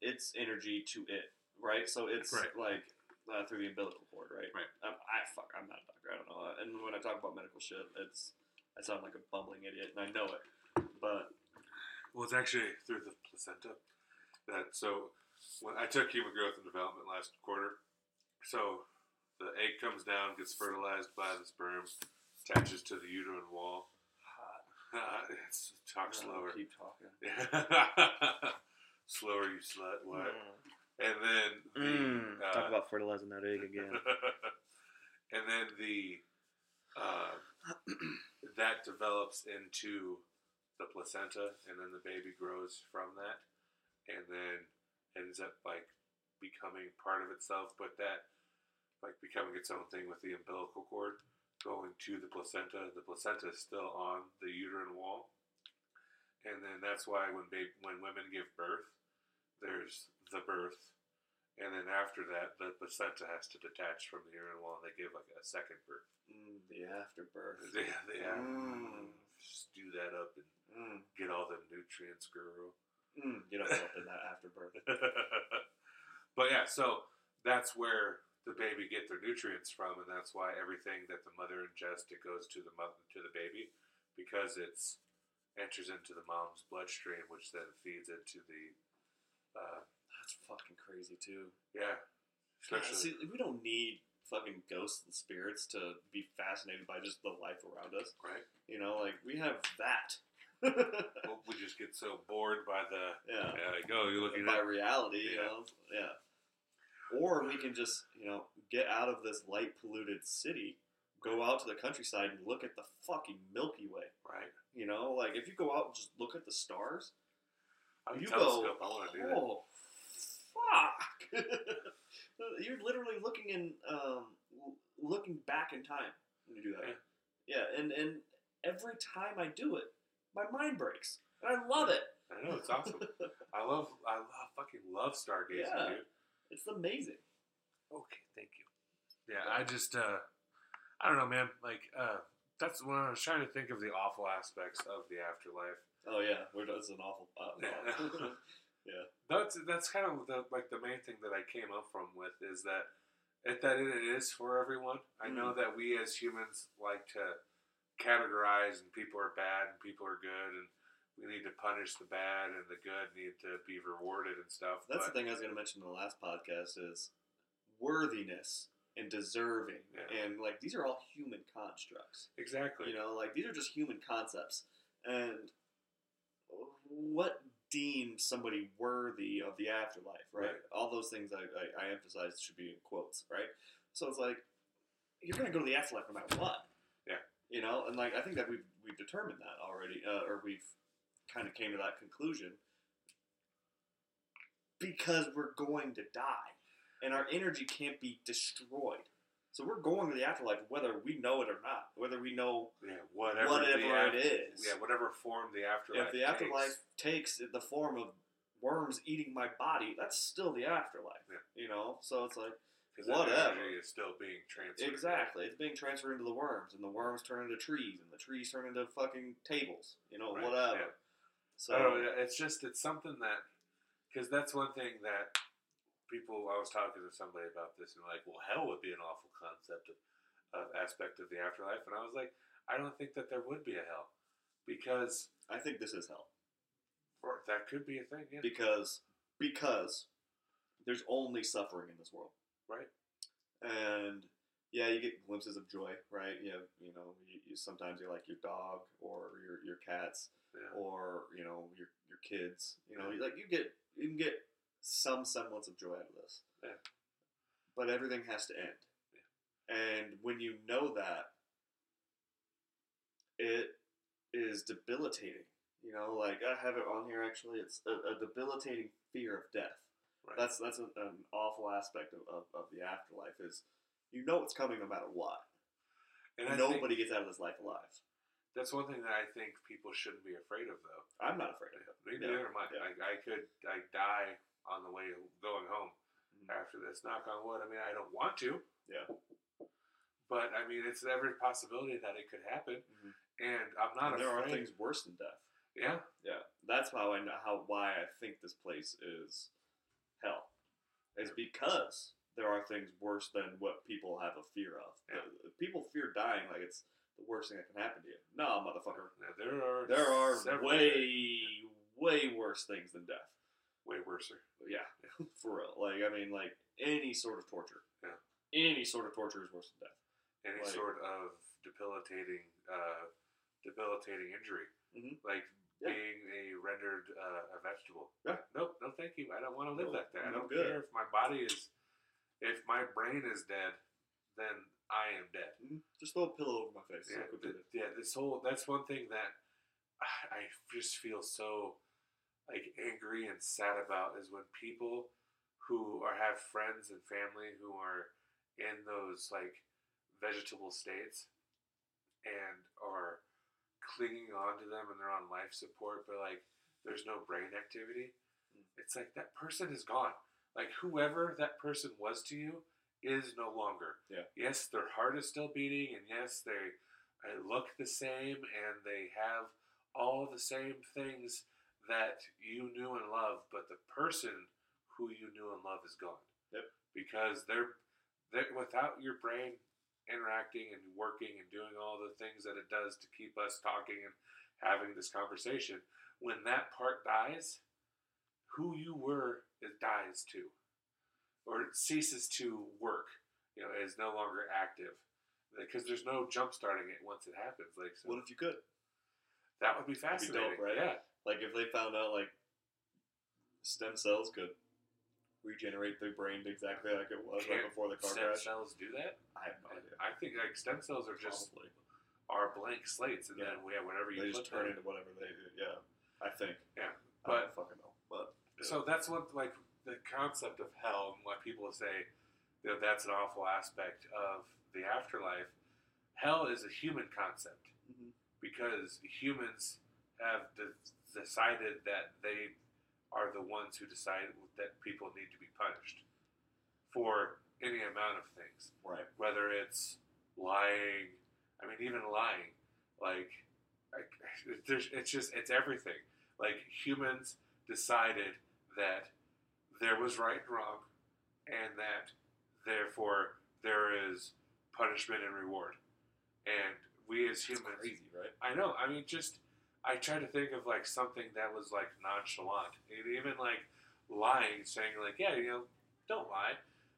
its energy to it, right? So it's Right. like uh, through the umbilical cord, right? Right. Um, I fuck, I'm not a doctor. I don't know. And when I talk about medical shit, it's I sound like a bumbling idiot, and I know it. But Well, it's actually through the placenta. That so when I took human growth and development last quarter, so the egg comes down, gets fertilized by the sperm, attaches to the uterine wall. <laughs> it's, talk uh, slower. keep talking. <laughs> slower, you slut. What? Mm. And then the Mm, uh, talk about fertilizing that egg again. <laughs> and then the uh, <clears throat> that develops into the placenta, and then the baby grows from that, and then ends up like becoming part of itself. But that like becoming its own thing with the umbilical cord going to the placenta. The placenta is still on the uterine wall, and then that's why when babe, when women give birth, there's the birth, and then after that, the placenta has to detach from the uterine wall, and they give like a second birth. Mm, the afterbirth. <laughs> Yeah, they have Mm. stew that up and Mm, get all the nutrients, girl. mm, you don't know in that afterbirth. <laughs> but yeah, so that's where the baby get their nutrients from, and that's why everything that the mother ingests it goes to the mother to the baby because it's enters into the mom's bloodstream, which then feeds into the uh, That's fucking crazy too. yeah, especially see, we don't need fucking ghosts and spirits to be fascinated by just the life around us. right. You know, like we have that. Well, we just get so bored by the yeah. yeah, like oh, you're looking by at reality, you Yeah. know. Yeah. Or we can just, you know, get out of this light polluted city, go out to the countryside and look at the fucking Milky Way. right. You know, like if you go out and just look at the stars, I'm you telescope. go, I want to do that. oh, fuck! <laughs> You're literally looking in, um, looking back in time when you do that. Yeah, and and every time I do it, my mind breaks, and I love it. I know it's awesome. <laughs> I love, I love, fucking love stargazing, Yeah. dude. It's amazing. Okay, thank you. Yeah, I just, uh, I don't know, man. Like, uh, that's when I was trying to think of the awful aspects of the afterlife. Oh yeah, we're, that's an awful. Uh, <laughs> Yeah. That's that's kind of the like the main thing that I came up from with is that it, that it is for everyone. I know that we as humans like to categorize and people are bad and people are good and we need to punish the bad and the good need to be rewarded and stuff. That's but, the thing I was going to mention in the last podcast is worthiness and deserving, Yeah. and like these are all human constructs. exactly. You know, like these are just human concepts, and what deems somebody worthy of the afterlife, right? Right. All those things I, I, I emphasize should be in quotes, right? So it's like you're going to go to the afterlife no matter what. Yeah. You know, and like I think that we've we've determined that already, uh, or we've kind of came to that conclusion because we're going to die, and our energy can't be destroyed. So we're going to the afterlife whether we know it or not, whether we know yeah, whatever, whatever the it is. Yeah, whatever form the afterlife. if the afterlife takes. takes the form of worms eating my body, that's still the afterlife. Yeah. You know, so it's like, whatever. is still being transferred. exactly, it's being transferred into the worms, and the worms turn into trees, and the trees turn into fucking tables. You know, Right, whatever. yeah. So oh, don't know, it's just it's something that because that's one thing that people. I was talking to somebody about this and like, well, hell would be an awful concept of, of aspect of the afterlife, and I was like, I don't think that there would be a hell because I think this is hell or that could be a thing. Yeah, because because there's only suffering in this world. Right. And yeah, you get glimpses of joy, right? You have, you know, you, you sometimes you like your dog or your your cats yeah. or you know your your kids. You know, like you get you can get some semblance of joy out of this. Yeah. But everything has to end. And when you know that, it is debilitating. You know, like I have it on here actually. It's a, a debilitating fear of death. Right. That's that's an, an awful aspect of, of, of the afterlife. Is you know it's coming no matter what. and think Nobody gets out of this life alive. That's one thing that I think people shouldn't be afraid of, though. I'm not afraid of it. Neither am I. Like I could like die on the way going home Mhm. after this. Knock on wood. I mean, I don't want to. Yeah. But I mean, it's every possibility that it could happen, Mhm. and I'm not And there are afraid. things worse than death. Yeah, Yeah, that's how I know how why I think this place is hell. Is because there are things worse than what people have a fear of. Yeah. People fear dying like it's the worst thing that can happen to you. No, motherfucker. Now, there are There are way way worse things than death. way worse. Yeah, <laughs> for real. Like I mean, like any sort of torture. Yeah. Any sort of torture is worse than death. Any Like- sort of debilitating, uh, debilitating injury, Mhm. like Yeah. being a rendered uh, a vegetable. Yeah. Nope, no, thank you. I don't want to live No, that day. I don't good. care if my body is, if my brain is dead, then I am dead. Mhm. Just throw a pillow over my face. Yeah, th- yeah. This whole that's one thing that <sighs> I just feel so like angry and sad about is when people who are have friends and family who are in those like vegetable states and are clinging on to them and they're on life support, but like there's no brain activity. It's like that person is gone. Like whoever that person was to you is no longer. Yeah. Yes, their heart is still beating, and yes, they uh, look the same, and they have all the same things that you knew and loved, but the person who you knew and loved is gone. Yep. Because they're, they're without your brain interacting and working and doing all the things that it does to keep us talking and having this conversation. When that part dies, who you were it dies too, or it ceases to work. You know, is no longer active because there's no jump starting it once it happens. Like so, What if you could? that would be That'd be fascinating, dope, right? Yeah, Like if they found out like stem cells could regenerate their brain exactly like it was right Can't before the car stem crash. cells do that. I have no idea. I think like stem cells are just Probably. are blank slates, and Yeah. then we have whatever you They put just turn into whatever they do. Yeah, I think. Yeah, I but- don't fucking know. But So that's what like the concept of hell and what people say you know, that's an awful aspect of the afterlife. Hell is a human concept Mhm. because humans have de- decided that they are the ones who decide that people need to be punished for any amount of things right, whether it's lying. I mean, even lying, like, <laughs> there's, it's just it's everything. Like humans decided that there was right and wrong, and that therefore there is punishment and reward. And we as humans, crazy, right? I know. I mean, just I try to think of like something that was like nonchalant, and even like lying, saying like, yeah, you know, don't lie.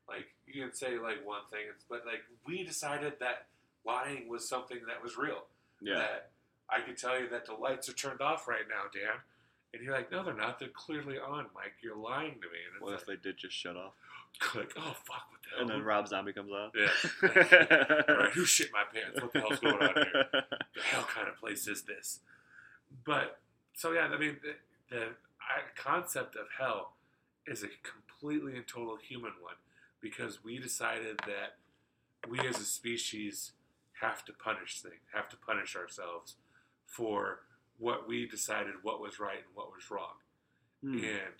Like you can say like one thing, but like we decided that lying was something that was real. Yeah. That I could tell you that the lights are turned off right now, Dan. And you're like, no, they're not. They're clearly on, Mike. You're lying to me. And it's What like, if they did just shut off? <gasps> like, oh fuck, what the hell? And then Rob Zombie comes on. yeah. <laughs> Right, who shit my pants? What the hell's going on here? the <laughs> hell kind of place is this? But so yeah, I mean, the, the concept of hell is a completely and total human one because we decided that we as a species have to punish things, have to punish ourselves for what we decided what was right and what was wrong, Hmm. and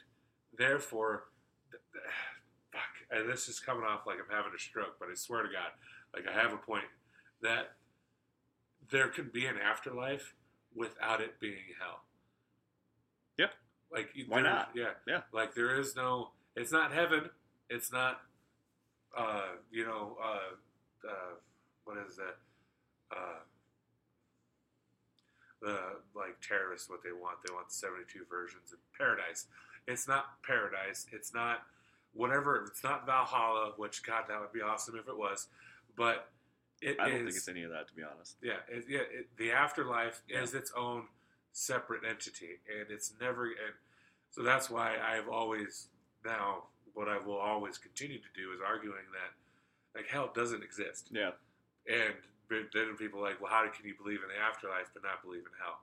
therefore, th- th- <sighs> fuck. And this is coming off like I'm having a stroke, but I swear to God, like I have a point that there can be an afterlife without it being hell. Yeah. Like Why not? Yeah. Yeah. Like there is no. It's not heaven. It's not. Uh, you know. Uh, uh, what is that? Uh, the like terrorists what they want. They want the seventy two versions of paradise. It's not paradise. It's not whatever. It's not Valhalla. Which God, that would be awesome if it was. But it I don't is- think it's any of that, to be honest. yeah, it, yeah. It, the afterlife is its own separate entity, and it's never. And so that's why I've always now what I will always continue to do is arguing that like hell doesn't exist, Yeah. and then people are like, well, how can you believe in the afterlife but not believe in hell?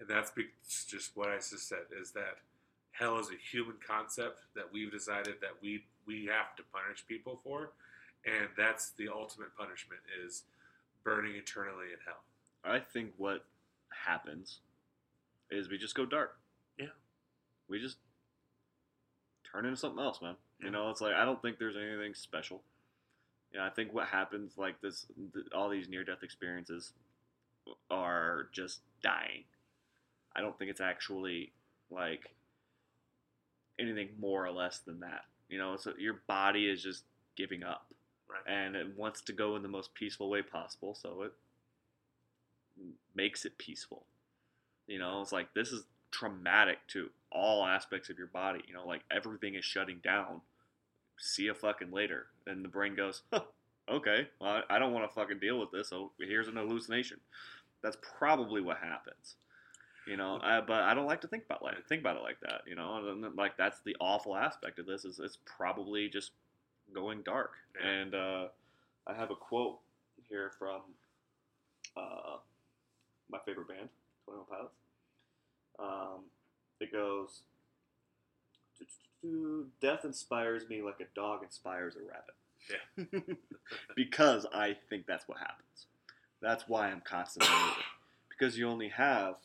And that's be- just what I just said is that hell is a human concept that we've decided that we we have to punish people for, and that's the ultimate punishment is burning eternally in hell. I think what happens is we just go dark. Yeah. We just turn into something else, man. Yeah. You know, it's like I don't think there's anything special. You know, I think what happens, like this, th- all these near-death experiences, are just dying. I don't think it's actually like anything more or less than that. You know, so your body is just giving up, Right. and it wants to go in the most peaceful way possible. So it makes it peaceful. You know, it's like this is traumatic to all aspects of your body. You know, like everything is shutting down. See you fucking later. And the brain goes, huh, okay, well, I I don't want to fucking deal with this. So here's an hallucination. That's probably what happens. You know, I, but I don't like to think about like think about it like that. You know, and like that's the awful aspect of this is it's probably just going dark. Yeah. And uh, I have a quote here from uh, my favorite band, Twenty One Pilots. Um, it goes, "Death inspires me like a dog inspires a rabbit." Yeah. <laughs> <laughs> because I think that's what happens. That's why I'm constantly moving. Because you only have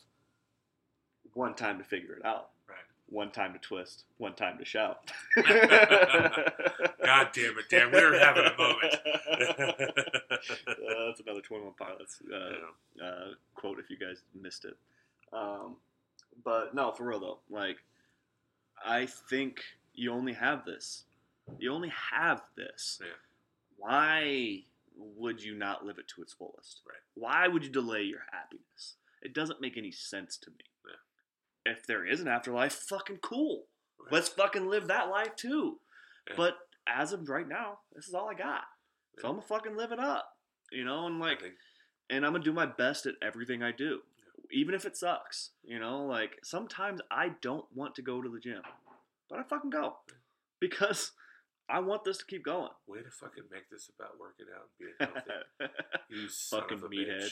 one time to figure it out. Right. One time to twist. One time to shout. <laughs> God damn it! We were having a moment. <laughs> Uh, that's another 21 Pilots uh, Yeah. uh, quote if you guys missed it. Um, but no, for real though, like I think you only have this. You only have this. Yeah. Why would you not live it to its fullest? Right. Why would you delay your happiness? It doesn't make any sense to me. If there is an afterlife, fucking cool. Right. Let's fucking live that life too. Yeah. But as of right now, this is all I got. So I'm gonna fucking live it up. You know, and like think- and I'm gonna do my best at everything I do, even if it sucks. You know, like sometimes I don't want to go to the gym, but I fucking go because I want this to keep going. way to fucking make this about working out and being healthy. <laughs> You Fucking meathead.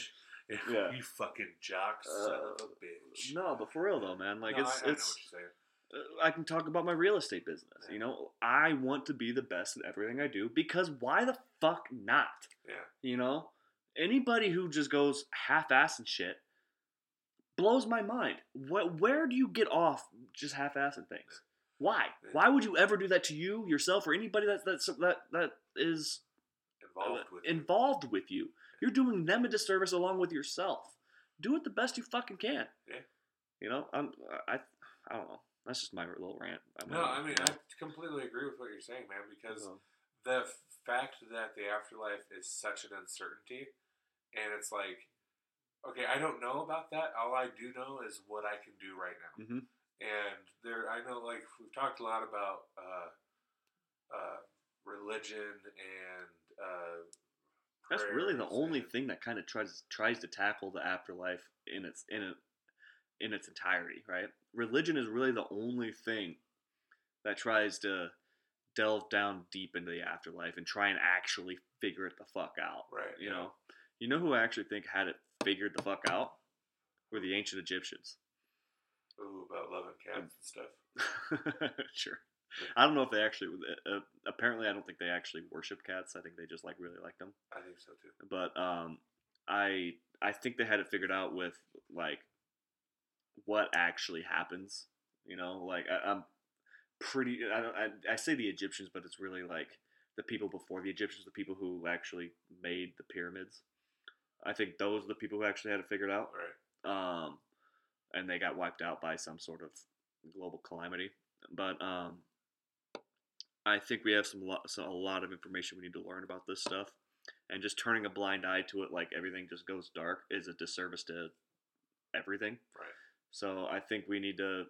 Bitch. Yeah. <laughs> You fucking jock son of Uh, a bitch. no, but for real though, man, like No, it's I, I know it's. what you're saying. uh, I can talk about my real estate business. You know, I want to be the best at everything I do because why the fuck not? Yeah. You know, anybody who just goes half-ass and shit blows my mind. What, where do you get off just half-assing things? Why? Yeah. Why would you ever do that to you, yourself, or anybody that that's, that that is Involved with you. involved with you? You're doing them a disservice along with yourself. Do it the best you fucking can. Yeah. You know, I'm I I don't know. That's just my little rant. I'm No, I mean I completely agree with what you're saying, man. Because so, the fact that the afterlife is such an uncertainty, and it's like, okay, I don't know about that. All I do know is what I can do right now. Mhm. And there, I know, like we've talked a lot about uh, uh, religion and uh, That's really the only thing that kind of tries tries to tackle the afterlife in its in it in its entirety, right? Religion is really the only thing that tries to delve down deep into the afterlife and try and actually figure it the fuck out. Right, You yeah. know, you know who I actually think had it figured the fuck out were the ancient Egyptians. Ooh, about loving cats and stuff. <laughs> sure. I don't know if they actually. Uh, apparently, I don't think they actually worship cats. I think they just like really like them I think so too. but um, I I think they had it figured out with like what actually happens. You know, like I, I'm pretty. I, don't, I I say the Egyptians, but it's really like the people before the Egyptians, the people who actually made the pyramids. I think those are the people who actually had it figured out. Right. Um, and they got wiped out by some sort of global calamity. But um, I think we have some, lo- a lot of information we need to learn about this stuff, and just turning a blind eye to it, like everything just goes dark, is a disservice to everything. Right. So I think we need to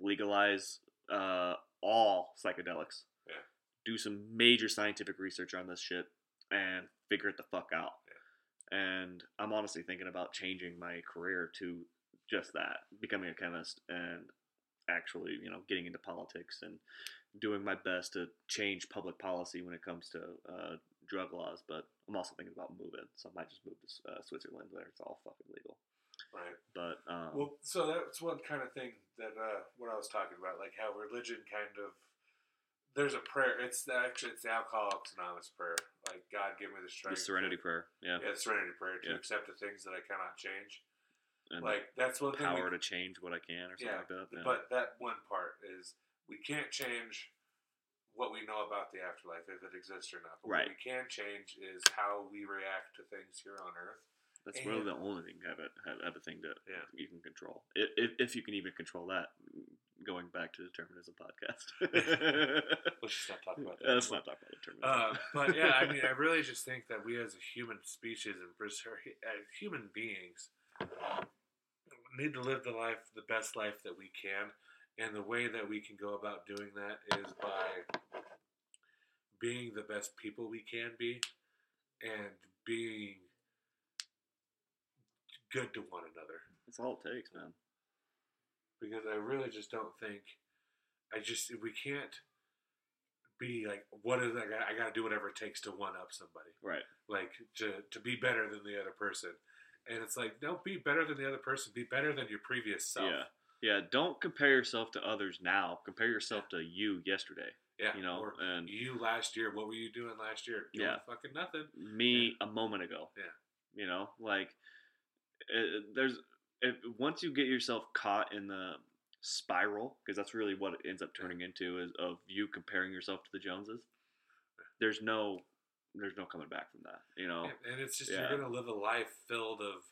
legalize uh, all psychedelics. Yeah. Do some major scientific research on this shit and figure it the fuck out. Yeah. And I'm honestly thinking about changing my career to just that, becoming a chemist and actually, you know, getting into politics and doing my best to change public policy when it comes to uh, drug laws. But I'm also thinking about moving, so I might just move to uh, Switzerland where it's all fucking legal. Right. But um, Well, so that's one kind of thing that uh, what I was talking about, like how religion kind of there's a prayer. It's the, actually it's the Alcoholics Anonymous prayer. Like God, give me the strength. the. Serenity to, prayer, yeah, Yeah, the Serenity prayer to Yeah. accept the things that I cannot change. And Like that's one thing. we- power to change what I can or something yeah, like that. But that one part is we can't change what we know about the afterlife if it exists or not. But Right. What we can change is how we react to things here on Earth. That's really the only thing have it have, have a thing that Yeah. you can control. If, if you can even control that. Going back to the determinism podcast. <laughs> Let's just not talk about that. Let's anymore. not talk about determinism. Uh, but yeah, I mean, I really just think that we as a human species and as human beings need to live the life, the best life that we can, and the way that we can go about doing that is by being the best people we can be, and being good to one another. That's all it takes, man. Because I really just don't think, I just we can't be like, what is I got? I got to do whatever it takes to one up somebody. Right. like to to be better than the other person and it's like don't be better than the other person be better than your previous self Yeah. Yeah. Don't compare yourself to others now. Compare yourself to you yesterday. yeah You know, or and you last year what were you doing last year doing Yeah. fucking nothing me a moment ago. Yeah. You know, like it, there's if, once you get yourself caught in the spiral, because that's really what it ends up turning into is of you comparing yourself to the Joneses. There's no, there's no coming back from that. You know. and, and it's just Yeah. you're gonna live a life filled of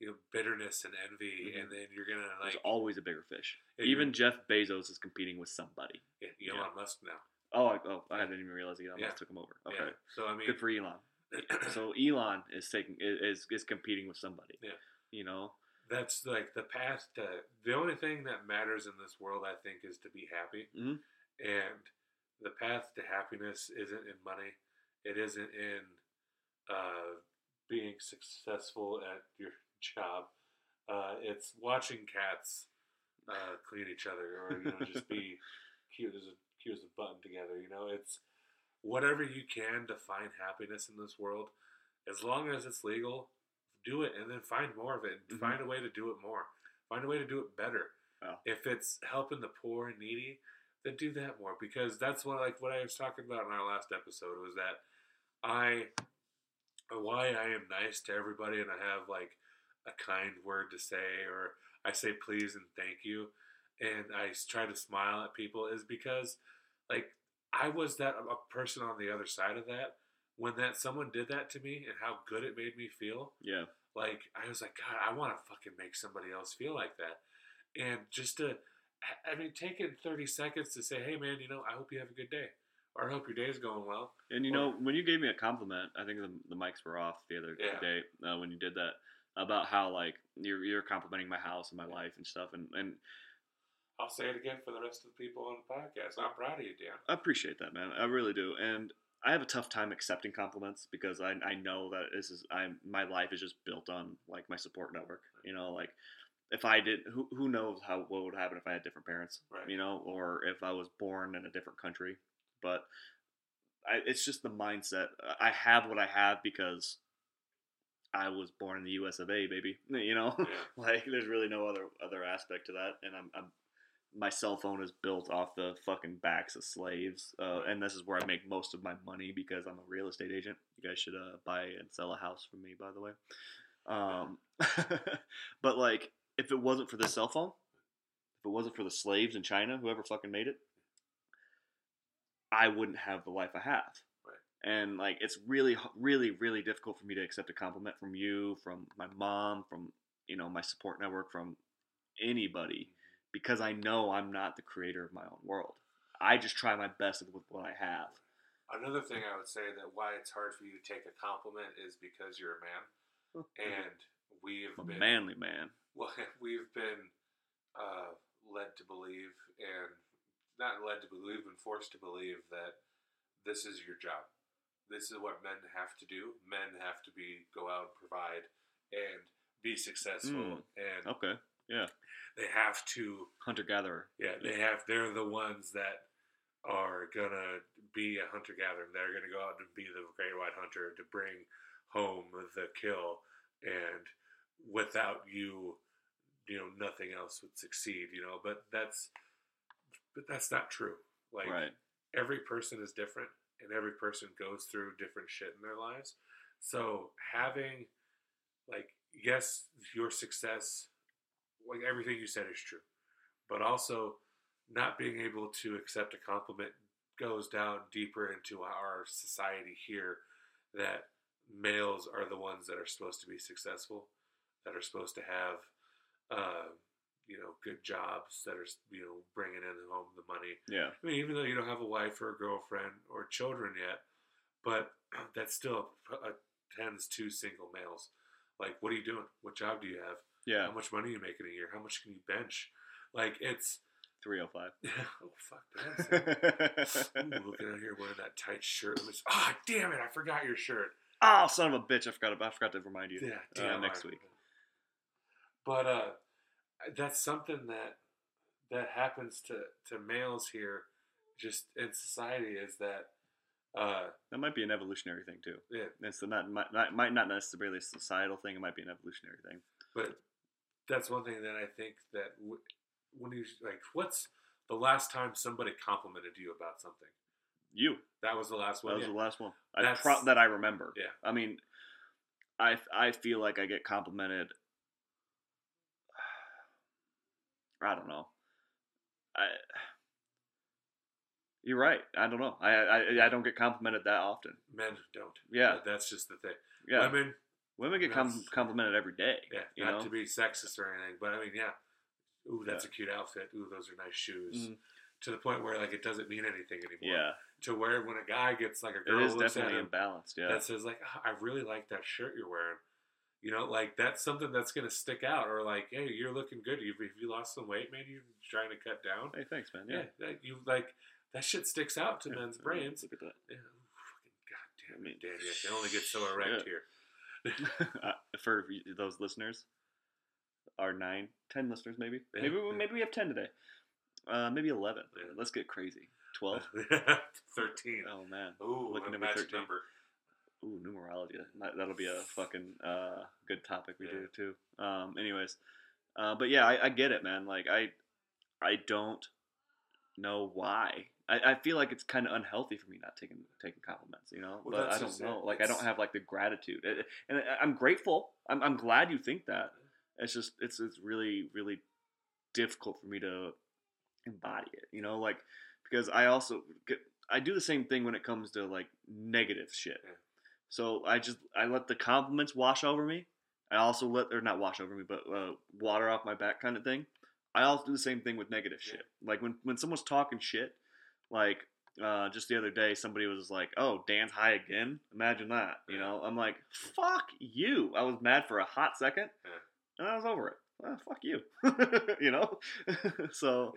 you know bitterness and envy Mhm. and then you're gonna There's like always a bigger fish. Even Jeff Bezos is competing with somebody. yeah, Elon Musk now Oh, I, oh, I didn't even realize Elon Yeah. Musk took him over. Okay, yeah so I mean good for Elon. <clears throat> So Elon is taking is is competing with somebody. Yeah. You know. that's like the path to the only thing that matters in this world i think is to be happy Mhm. and the path to happiness isn't in money it isn't in uh, being successful at your <laughs> job uh, it's watching cats uh, clean each other or you know just be <laughs> cute as a cute as a button together you know it's whatever you can to find happiness in this world as long as it's legal do it and then find more of it Mhm. find a way to do it more find a way to do it better Yeah. if it's helping the poor and needy then do that more because that's what like what i was talking about in our last episode was that i why i am nice to everybody and i have like a kind word to say or i say please and thank you and I try to smile at people is because like i was that a person on the other side of that. When that someone did that to me and how good it made me feel Yeah. like I was like, God, I want to fucking make somebody else feel like that, and just to, I- mean, taking thirty seconds to say, hey man, you know, I hope you have a good day, I hope your day is going well. And you Or- know, when you gave me a compliment, I think the, the mics were off the other Yeah. day uh, when you did that about how like you're you're complimenting my house and my life and stuff, and and I'll say it again for the rest of the people on the podcast. I'm proud of you, Dan. I appreciate that, man. I really do. And I have a tough time accepting compliments because I, I know that this is I'm my life is just built on like my support network. You know, like if I did, who, who knows how what would happen if I had different parents, Right. you know, or if I was born in a different country. But I, it's just the mindset. I have what I have because I was born in the U.S. of A. Baby, <laughs> you know. Yeah. <laughs> like there's really no other other aspect to that and i'm, I'm my cell phone is built off the fucking backs of slaves uh, and this is where i make most of my money because i'm a real estate agent you guys should uh, buy and sell a house from me by the way um, <laughs> but like if it wasn't for this cell phone if it wasn't for the slaves in china whoever fucking made it i wouldn't have the life i have. And like it's really really really difficult for me to accept a compliment from you from my mom from you know my support network from anybody because i know i'm not the creator of my own world. I just try my best with what i have. Another thing I would say that why it's hard for you to take a compliment is because you're a man, <laughs> and we've a been manly man. <laughs> Well, we've been uh, led to believe, and not led to believe, and forced to believe that this is your job. This is what men have to do. Men have to be go out and provide and be successful, hmm. and okay yeah, they have to. hunter-gatherer Yeah, they have. They're the ones that are gonna be a hunter gatherer. They're gonna go out and be the great white hunter to bring home the kill and without you, you know, nothing else would succeed. You know, but that's but that's not true. Like right. every person is different, and every person goes through different shit in their lives. So having like yes, your success, like everything you said is true, but also not being able to accept a compliment goes down deeper into our society here that males are the ones that are supposed to be successful, that are supposed to have, uh, you know, good jobs, that are you know bringing in home the money. Yeah. I mean, even though you don't have a wife or a girlfriend or children yet, but <clears throat> that still uh, tends to single males. Like, what are you doing? What job do you have? Yeah. How much money are you making a year? How much can you bench? Like, it's 305. <laughs> oh fuck, that. <laughs> Ooh, looking out here wearing that tight shirt. Let me just, ah, damn it! I forgot your shirt. oh, son of a bitch! I forgot. I forgot to remind you. Yeah, Uh, damn. next I- week. But uh, that's something that that happens to to males here, just in society, is that uh, That might be an evolutionary thing too. yeah. It's not might, not might not necessarily a societal thing. It might be an evolutionary thing. But that's one thing that I think that w- when you like, what's the last time somebody complimented you about something? You. That was the last one. That was yeah. the last one. I pro- that I remember. Yeah. I mean, I I feel like I get complimented. I don't know. I. You're right. I don't know. I, I I don't get complimented that often. Men don't. Yeah. that's just the thing. Yeah. Women, Women get com- complimented every day. yeah, You not know? to be sexist or anything, but I mean, yeah. Ooh, that's Yeah. a cute outfit. Ooh, those are nice shoes. Mhm. To the point where like it doesn't mean anything anymore. Yeah. To where when a guy gets like a It girl is looks definitely at him imbalanced. Yeah. that says like, "Ah, I really like that shirt you're wearing. You know, like that's something that's gonna stick out. Or like, hey, you're looking good. You have you lost some weight? man? you're trying to cut down. hey, thanks, man. Yeah, Yeah. that, you like that shit sticks out to Yeah. men's Yeah, brains. Look at that. Yeah, ooh, fucking goddamn I mean, it, Danny! I can only get so <laughs> erect here. <laughs> Uh, for those listeners, our nine, ten listeners, maybe, <laughs> maybe, maybe we have ten today, uh, maybe eleven. Yeah. Let's get crazy. Twelve. Thirteen. oh man. Ooh, looking a to be magic 13. number. Ooh, numerology. That, that'll be a fucking uh, good topic we Yeah. do too. Um, anyways, uh, but yeah, I, I get it, man. Like I, I don't know why. I, I feel like it's kind of unhealthy for me not taking taking compliments, you know. Well, but I don't just it. know. Like I don't have like the gratitude, It- and I- I'm grateful. I'm, I'm glad you think that. It's just it's it's really really difficult for me to embody it, you know, like because I also get I do the same thing when it comes to like negative shit. Yeah. So I just I let the compliments wash over me. I also let or not wash over me, but uh, water off my back kind of thing. I also do the same thing with negative Yeah. shit. Like when when someone's talking shit, like uh, just the other day, somebody was like, "Oh, Dan's high again." Imagine that. You know, I'm like, "Fuck you." I was mad for a hot second, Yeah. and I was over it. Well, fuck you. <laughs> you know. <laughs> so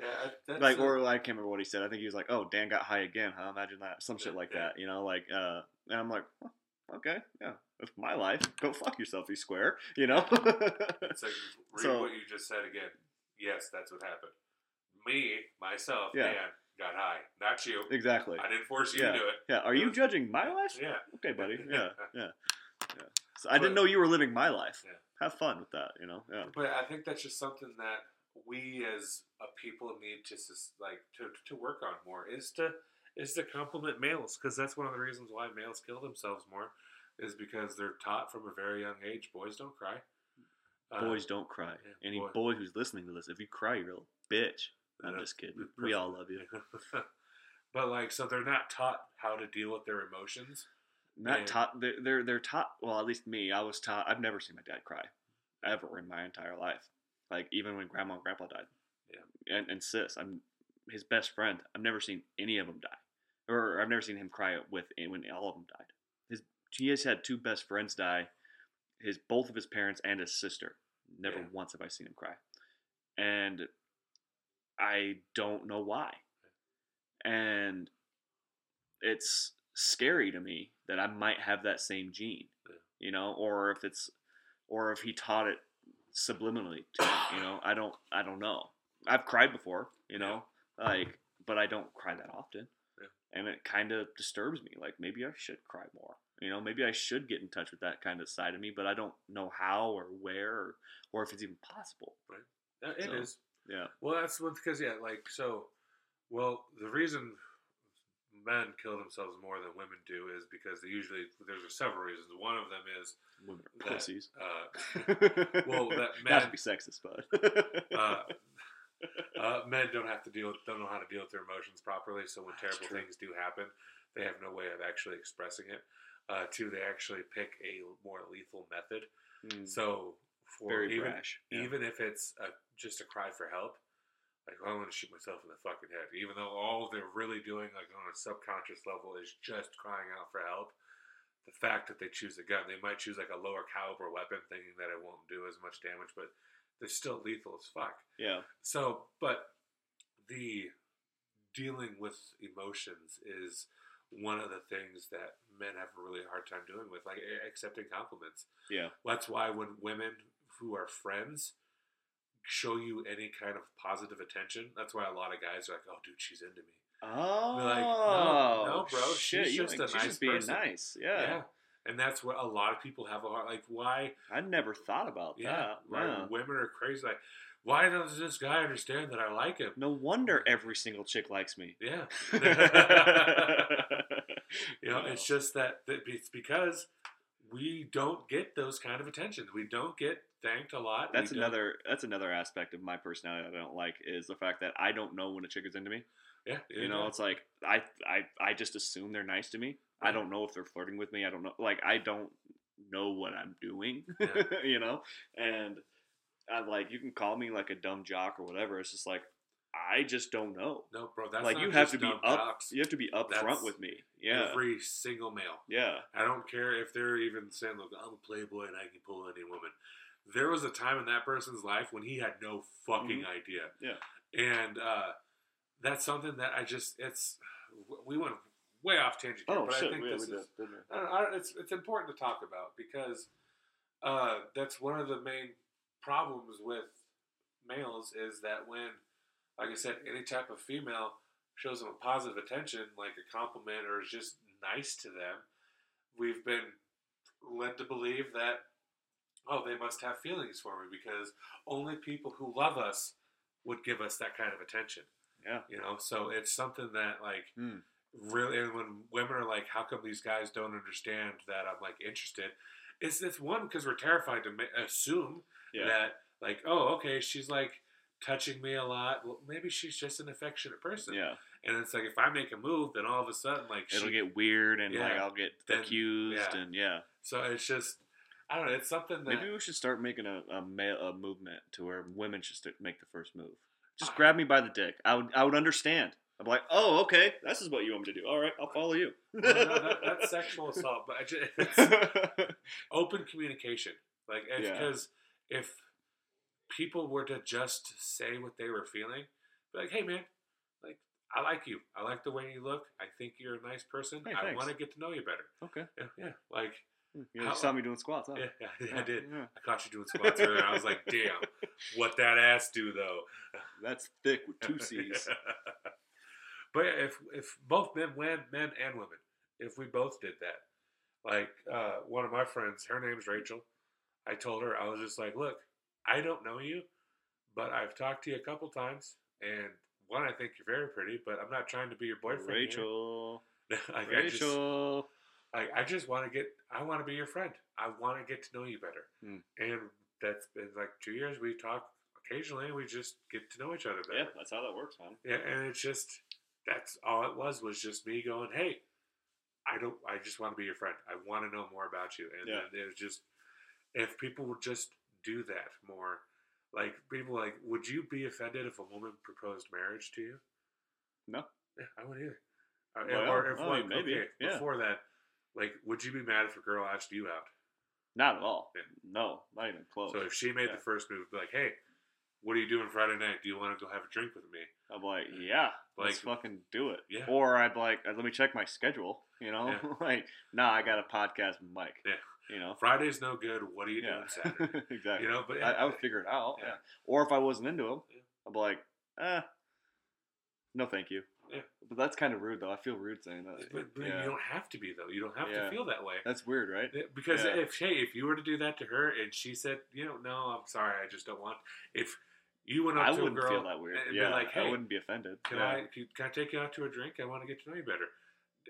Yeah, like or I can't remember what he said. I think he was like, "Oh, Dan got high again." Huh? Imagine that. Some shit like yeah. that. You know, like uh, and I'm like, "Huh, okay, yeah, that's my life. Go fuck yourself, you square. You know. Like <laughs> read So- what you just said again. Yes, that's what happened. Me, myself, Yeah. Dan, got high. Not you. exactly. I didn't force you Yeah. to do it. Yeah. Are you judging my life? Yeah. Okay, buddy. <laughs> Yeah. Yeah. Yeah. So I didn't know you were living my life. Yeah. Have fun with that. You know. Yeah. But I think that's just something that we as a people need to like to, to work on more is to is to compliment males because that's one of the reasons why males kill themselves more is because they're taught from a very young age boys don't cry. Uh, Boys don't cry. yeah, Any boy. boy who's listening to this, if you cry, you're a bitch. I'm Uh, just kidding. perfect. We all love you. <laughs> but like, so they're not taught how to deal with their emotions. Not Yeah. taught. They're, they're they're taught. Well, at least me, I was taught. I've never seen my dad cry, ever in my entire life. Like even when grandma and grandpa died. Yeah. And and sis, I'm his best friend. I've never seen any of them die, or I've never seen him cry with when all of them died. His he has had two best friends die. His both of his parents and his sister. Never Yeah. once have I seen him cry, and I don't know why. And it's scary to me that I might have that same gene, you know, or if it's, or if he taught it subliminally to me, you know, <coughs> I don't, I don't know. I've cried before, you know, like, but I don't cry that often. Yeah. and it kind of disturbs me. Like maybe I should cry more. You know, maybe I should get in touch with that kind of side of me, but I don't know how or where or, or if it's even possible. Uh, It is. So- Yeah. Well, that's because yeah, like so. Well, the reason men kill themselves more than women do is because they usually there's several reasons. One of them is Women are That- pussies. uh, <laughs> well, that Not to men be sexist, but uh, uh, men don't have to deal don't know how to deal with their emotions properly. So when That's terrible true. things do happen, they have no way of actually expressing it. Uh, two, they actually pick a more lethal method. Mm, So for very even. Yeah. even if it's a, just a cry for help, like "Oh, I want to shoot myself in the fucking head, even though all they're really doing, like on a subconscious level, is just crying out for help. The fact that they choose a gun, they might choose like a lower caliber weapon, thinking that it won't do as much damage, but they're still lethal as fuck. yeah. So, but the dealing with emotions is one of the things that men have a really hard time doing with, like accepting compliments. Yeah. That's why when women who are friends show you any kind of positive attention, that's why a lot of guys are like, "Oh, dude, she's into me." Oh, like, no, no, oh, bro, Shit, she's just like, a she's nice just being person. nice. Yeah. And that's what a lot of people have a hard like. Why? I never thought about Yeah, that. Yeah. women are crazy. Like, why does this guy understand that I like him? No wonder every single chick likes me. Yeah. <laughs> You know, it's just that, that it's because we don't get those kind of attention. We don't get thanked a lot. We that's don't- another that's another aspect of my personality that I don't like is the fact that I don't know when a chick is into me. Yeah, You know, it's like I I I just assume they're nice to me. I don't know if they're flirting with me. I don't know like I don't know what I'm doing. Yeah. <laughs> you know? And I'm like you can call me like a dumb jock or whatever. It's just like I just don't know. no, bro. That's like you have to be up jocks. you have to be upfront That's with me. Yeah. Every single male. yeah. I don't care if they're even saying, "Look, I'm a playboy and I can pull any woman." There was a time in that person's life when he had no fucking idea. Mm-hmm. Yeah. and uh, that's something that I just it's we went way off tangent. Here, Oh but shit. I think yeah, this is did? I don't know, it's it's important to talk about because uh, that's one of the main problems with males is that when, like I said, any type of female shows them a positive attention, like a compliment or is just nice to them, we've been led to believe that oh they must have feelings for me because only people who love us would give us that kind of attention. Yeah. You know, so it's something that like Hmm. Really and when women are like how come these guys don't understand that i'm like interested it's it's one because we're terrified to ma- assume Yeah. that like oh okay she's like touching me a lot well maybe she's just an affectionate person Yeah. and it's like if i make a move then all of a sudden like It'll she, get weird and like I'll get Then- accused yeah. and yeah. so it's just i don't know it's something that Maybe we should start making a a, ma- a movement to where women should st- make the first move. Ah. Just grab me by the dick. I would I would understand. I'm like, oh, okay, this is what you want me to do. All right, I'll follow you. <laughs> well, no, that, <laughs> that's sexual assault but I just, <laughs> it's, open communication. Like, Yeah. because if people were to just say what they were feeling, be like, "Hey, man, like, I like you. I like the way you look. I think you're a nice person. Hey, I want to get to know you better." okay, Yeah, yeah. Like, hmm, you How- saw me doing squats. Huh? yeah, yeah, yeah, I did. Yeah. I caught you doing squats earlier. and I was like, "Damn, what that ass do though?" That's thick with two C's. But yeah, if if both men, men, men and women, if we both did that, like uh, one of my friends, her name's Rachel. I told her I was just like, look, I don't know you, but I've talked to you a couple times, and one, I think you're very pretty, but I'm not trying to be your boyfriend. <laughs> Rachel, like, I just, Rachel. I, just want to get, I want to be your friend. I want to get to know you better. Hmm. And that's been like two years. We talk occasionally. We just get to know each other better. Yeah, that's how that works, man. Yeah, and it's just that's all it was was just me going, "Hey, I don't. I just want to be your friend. I want to know more about you." And Yeah. it was just if people would just do that more, like people like, would you be offended if a woman proposed marriage to you? No. Yeah, I wouldn't either. Uh, Well, or if I like, maybe, okay, yeah. before that, like, would you be mad if a girl asked you out? Not at all. Yeah. No, not even close. So if she made Yeah. the first move, be like, "Hey, what are you doing Friday night? Do you want to go have a drink with me?" I'm like, yeah, let's Like- fucking do it. Yeah. Or I'd like, uh, let me check my schedule. You know, Yeah. <laughs> like, nah, I got a podcast with Mike. Yeah. You know. Friday's no good. What are you Yeah. doing <laughs> Saturday? exactly. You know, but I, I would figure it out. Yeah. Yeah. Or if I wasn't into him, Yeah. I'd be like, eh, No, thank you. Yeah. But that's kind of rude, though. I feel rude saying that. But, but yeah. you don't have to be though. You don't have Yeah. to feel that way. That's weird, right? Because Yeah. if hey, if you were to do that to her and she said, you know, no, I'm sorry, I just don't want. If you went up I to a girl feel that weird. and be Yeah, like, I wouldn't be offended. can yeah. I can, can I take you out to a drink? I want to get to know you better.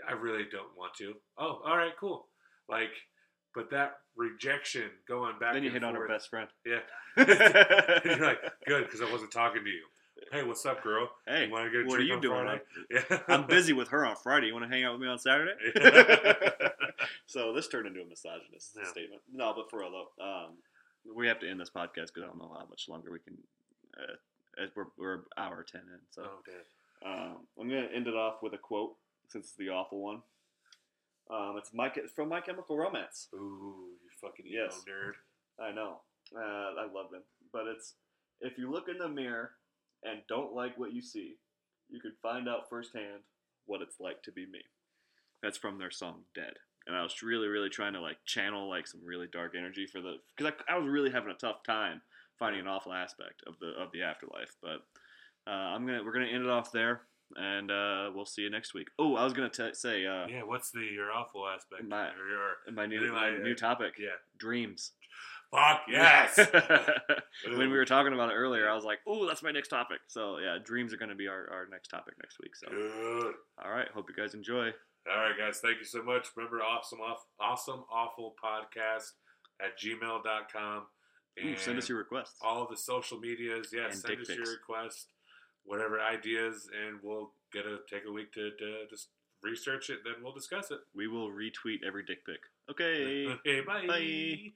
I really don't want to. Oh, all right, cool. Like, but that rejection going back. Then you hit on her best friend. Yeah. <laughs> <laughs> You're like, good, because I wasn't talking to you. Hey, what's up, girl? hey, You wanna get a what are you doing? Friday? <laughs> Yeah. I'm busy with her on Friday. You want to hang out with me on Saturday? so this turned into a misogynist Yeah. statement. No, but for real though, um, we have to end this podcast because I don't know how much longer we can. Uh, as we're we're an hour ten in, so Oh, um, I'm gonna end it off with a quote since it's the awful one. Um, it's my it's from My Chemical Romance. Ooh, you fucking emo Yes. nerd. I know. Uh, I love them. But it's if you look in the mirror and don't like what you see, you can find out firsthand what it's like to be me. That's from their song Dead. And I was really, really trying to like channel like some really dark energy for the because I, I was really having a tough time finding an awful aspect of the of the afterlife. But uh, I'm gonna we're gonna end it off there, and uh, we'll see you next week. Oh, I was gonna t- say uh, Yeah, what's the your awful aspect? My- or your my new my new topic yeah. dreams. Fuck <laughs> yes. when we were talking about it earlier, I was like, "Oh, that's my next topic." So yeah, dreams are going to be our, our next topic next week. So Good. all right, hope you guys enjoy. All right, guys. Thank you so much. Remember, awesome, off, awesome, awful podcast at gmail.com. Ooh, send us your requests. all the social medias. Yeah, And send us your pics. request, whatever ideas, and we'll get a take a week to, to just research it. Then we'll discuss it. We will retweet every dick pic. Okay. <laughs> Okay, bye. Bye.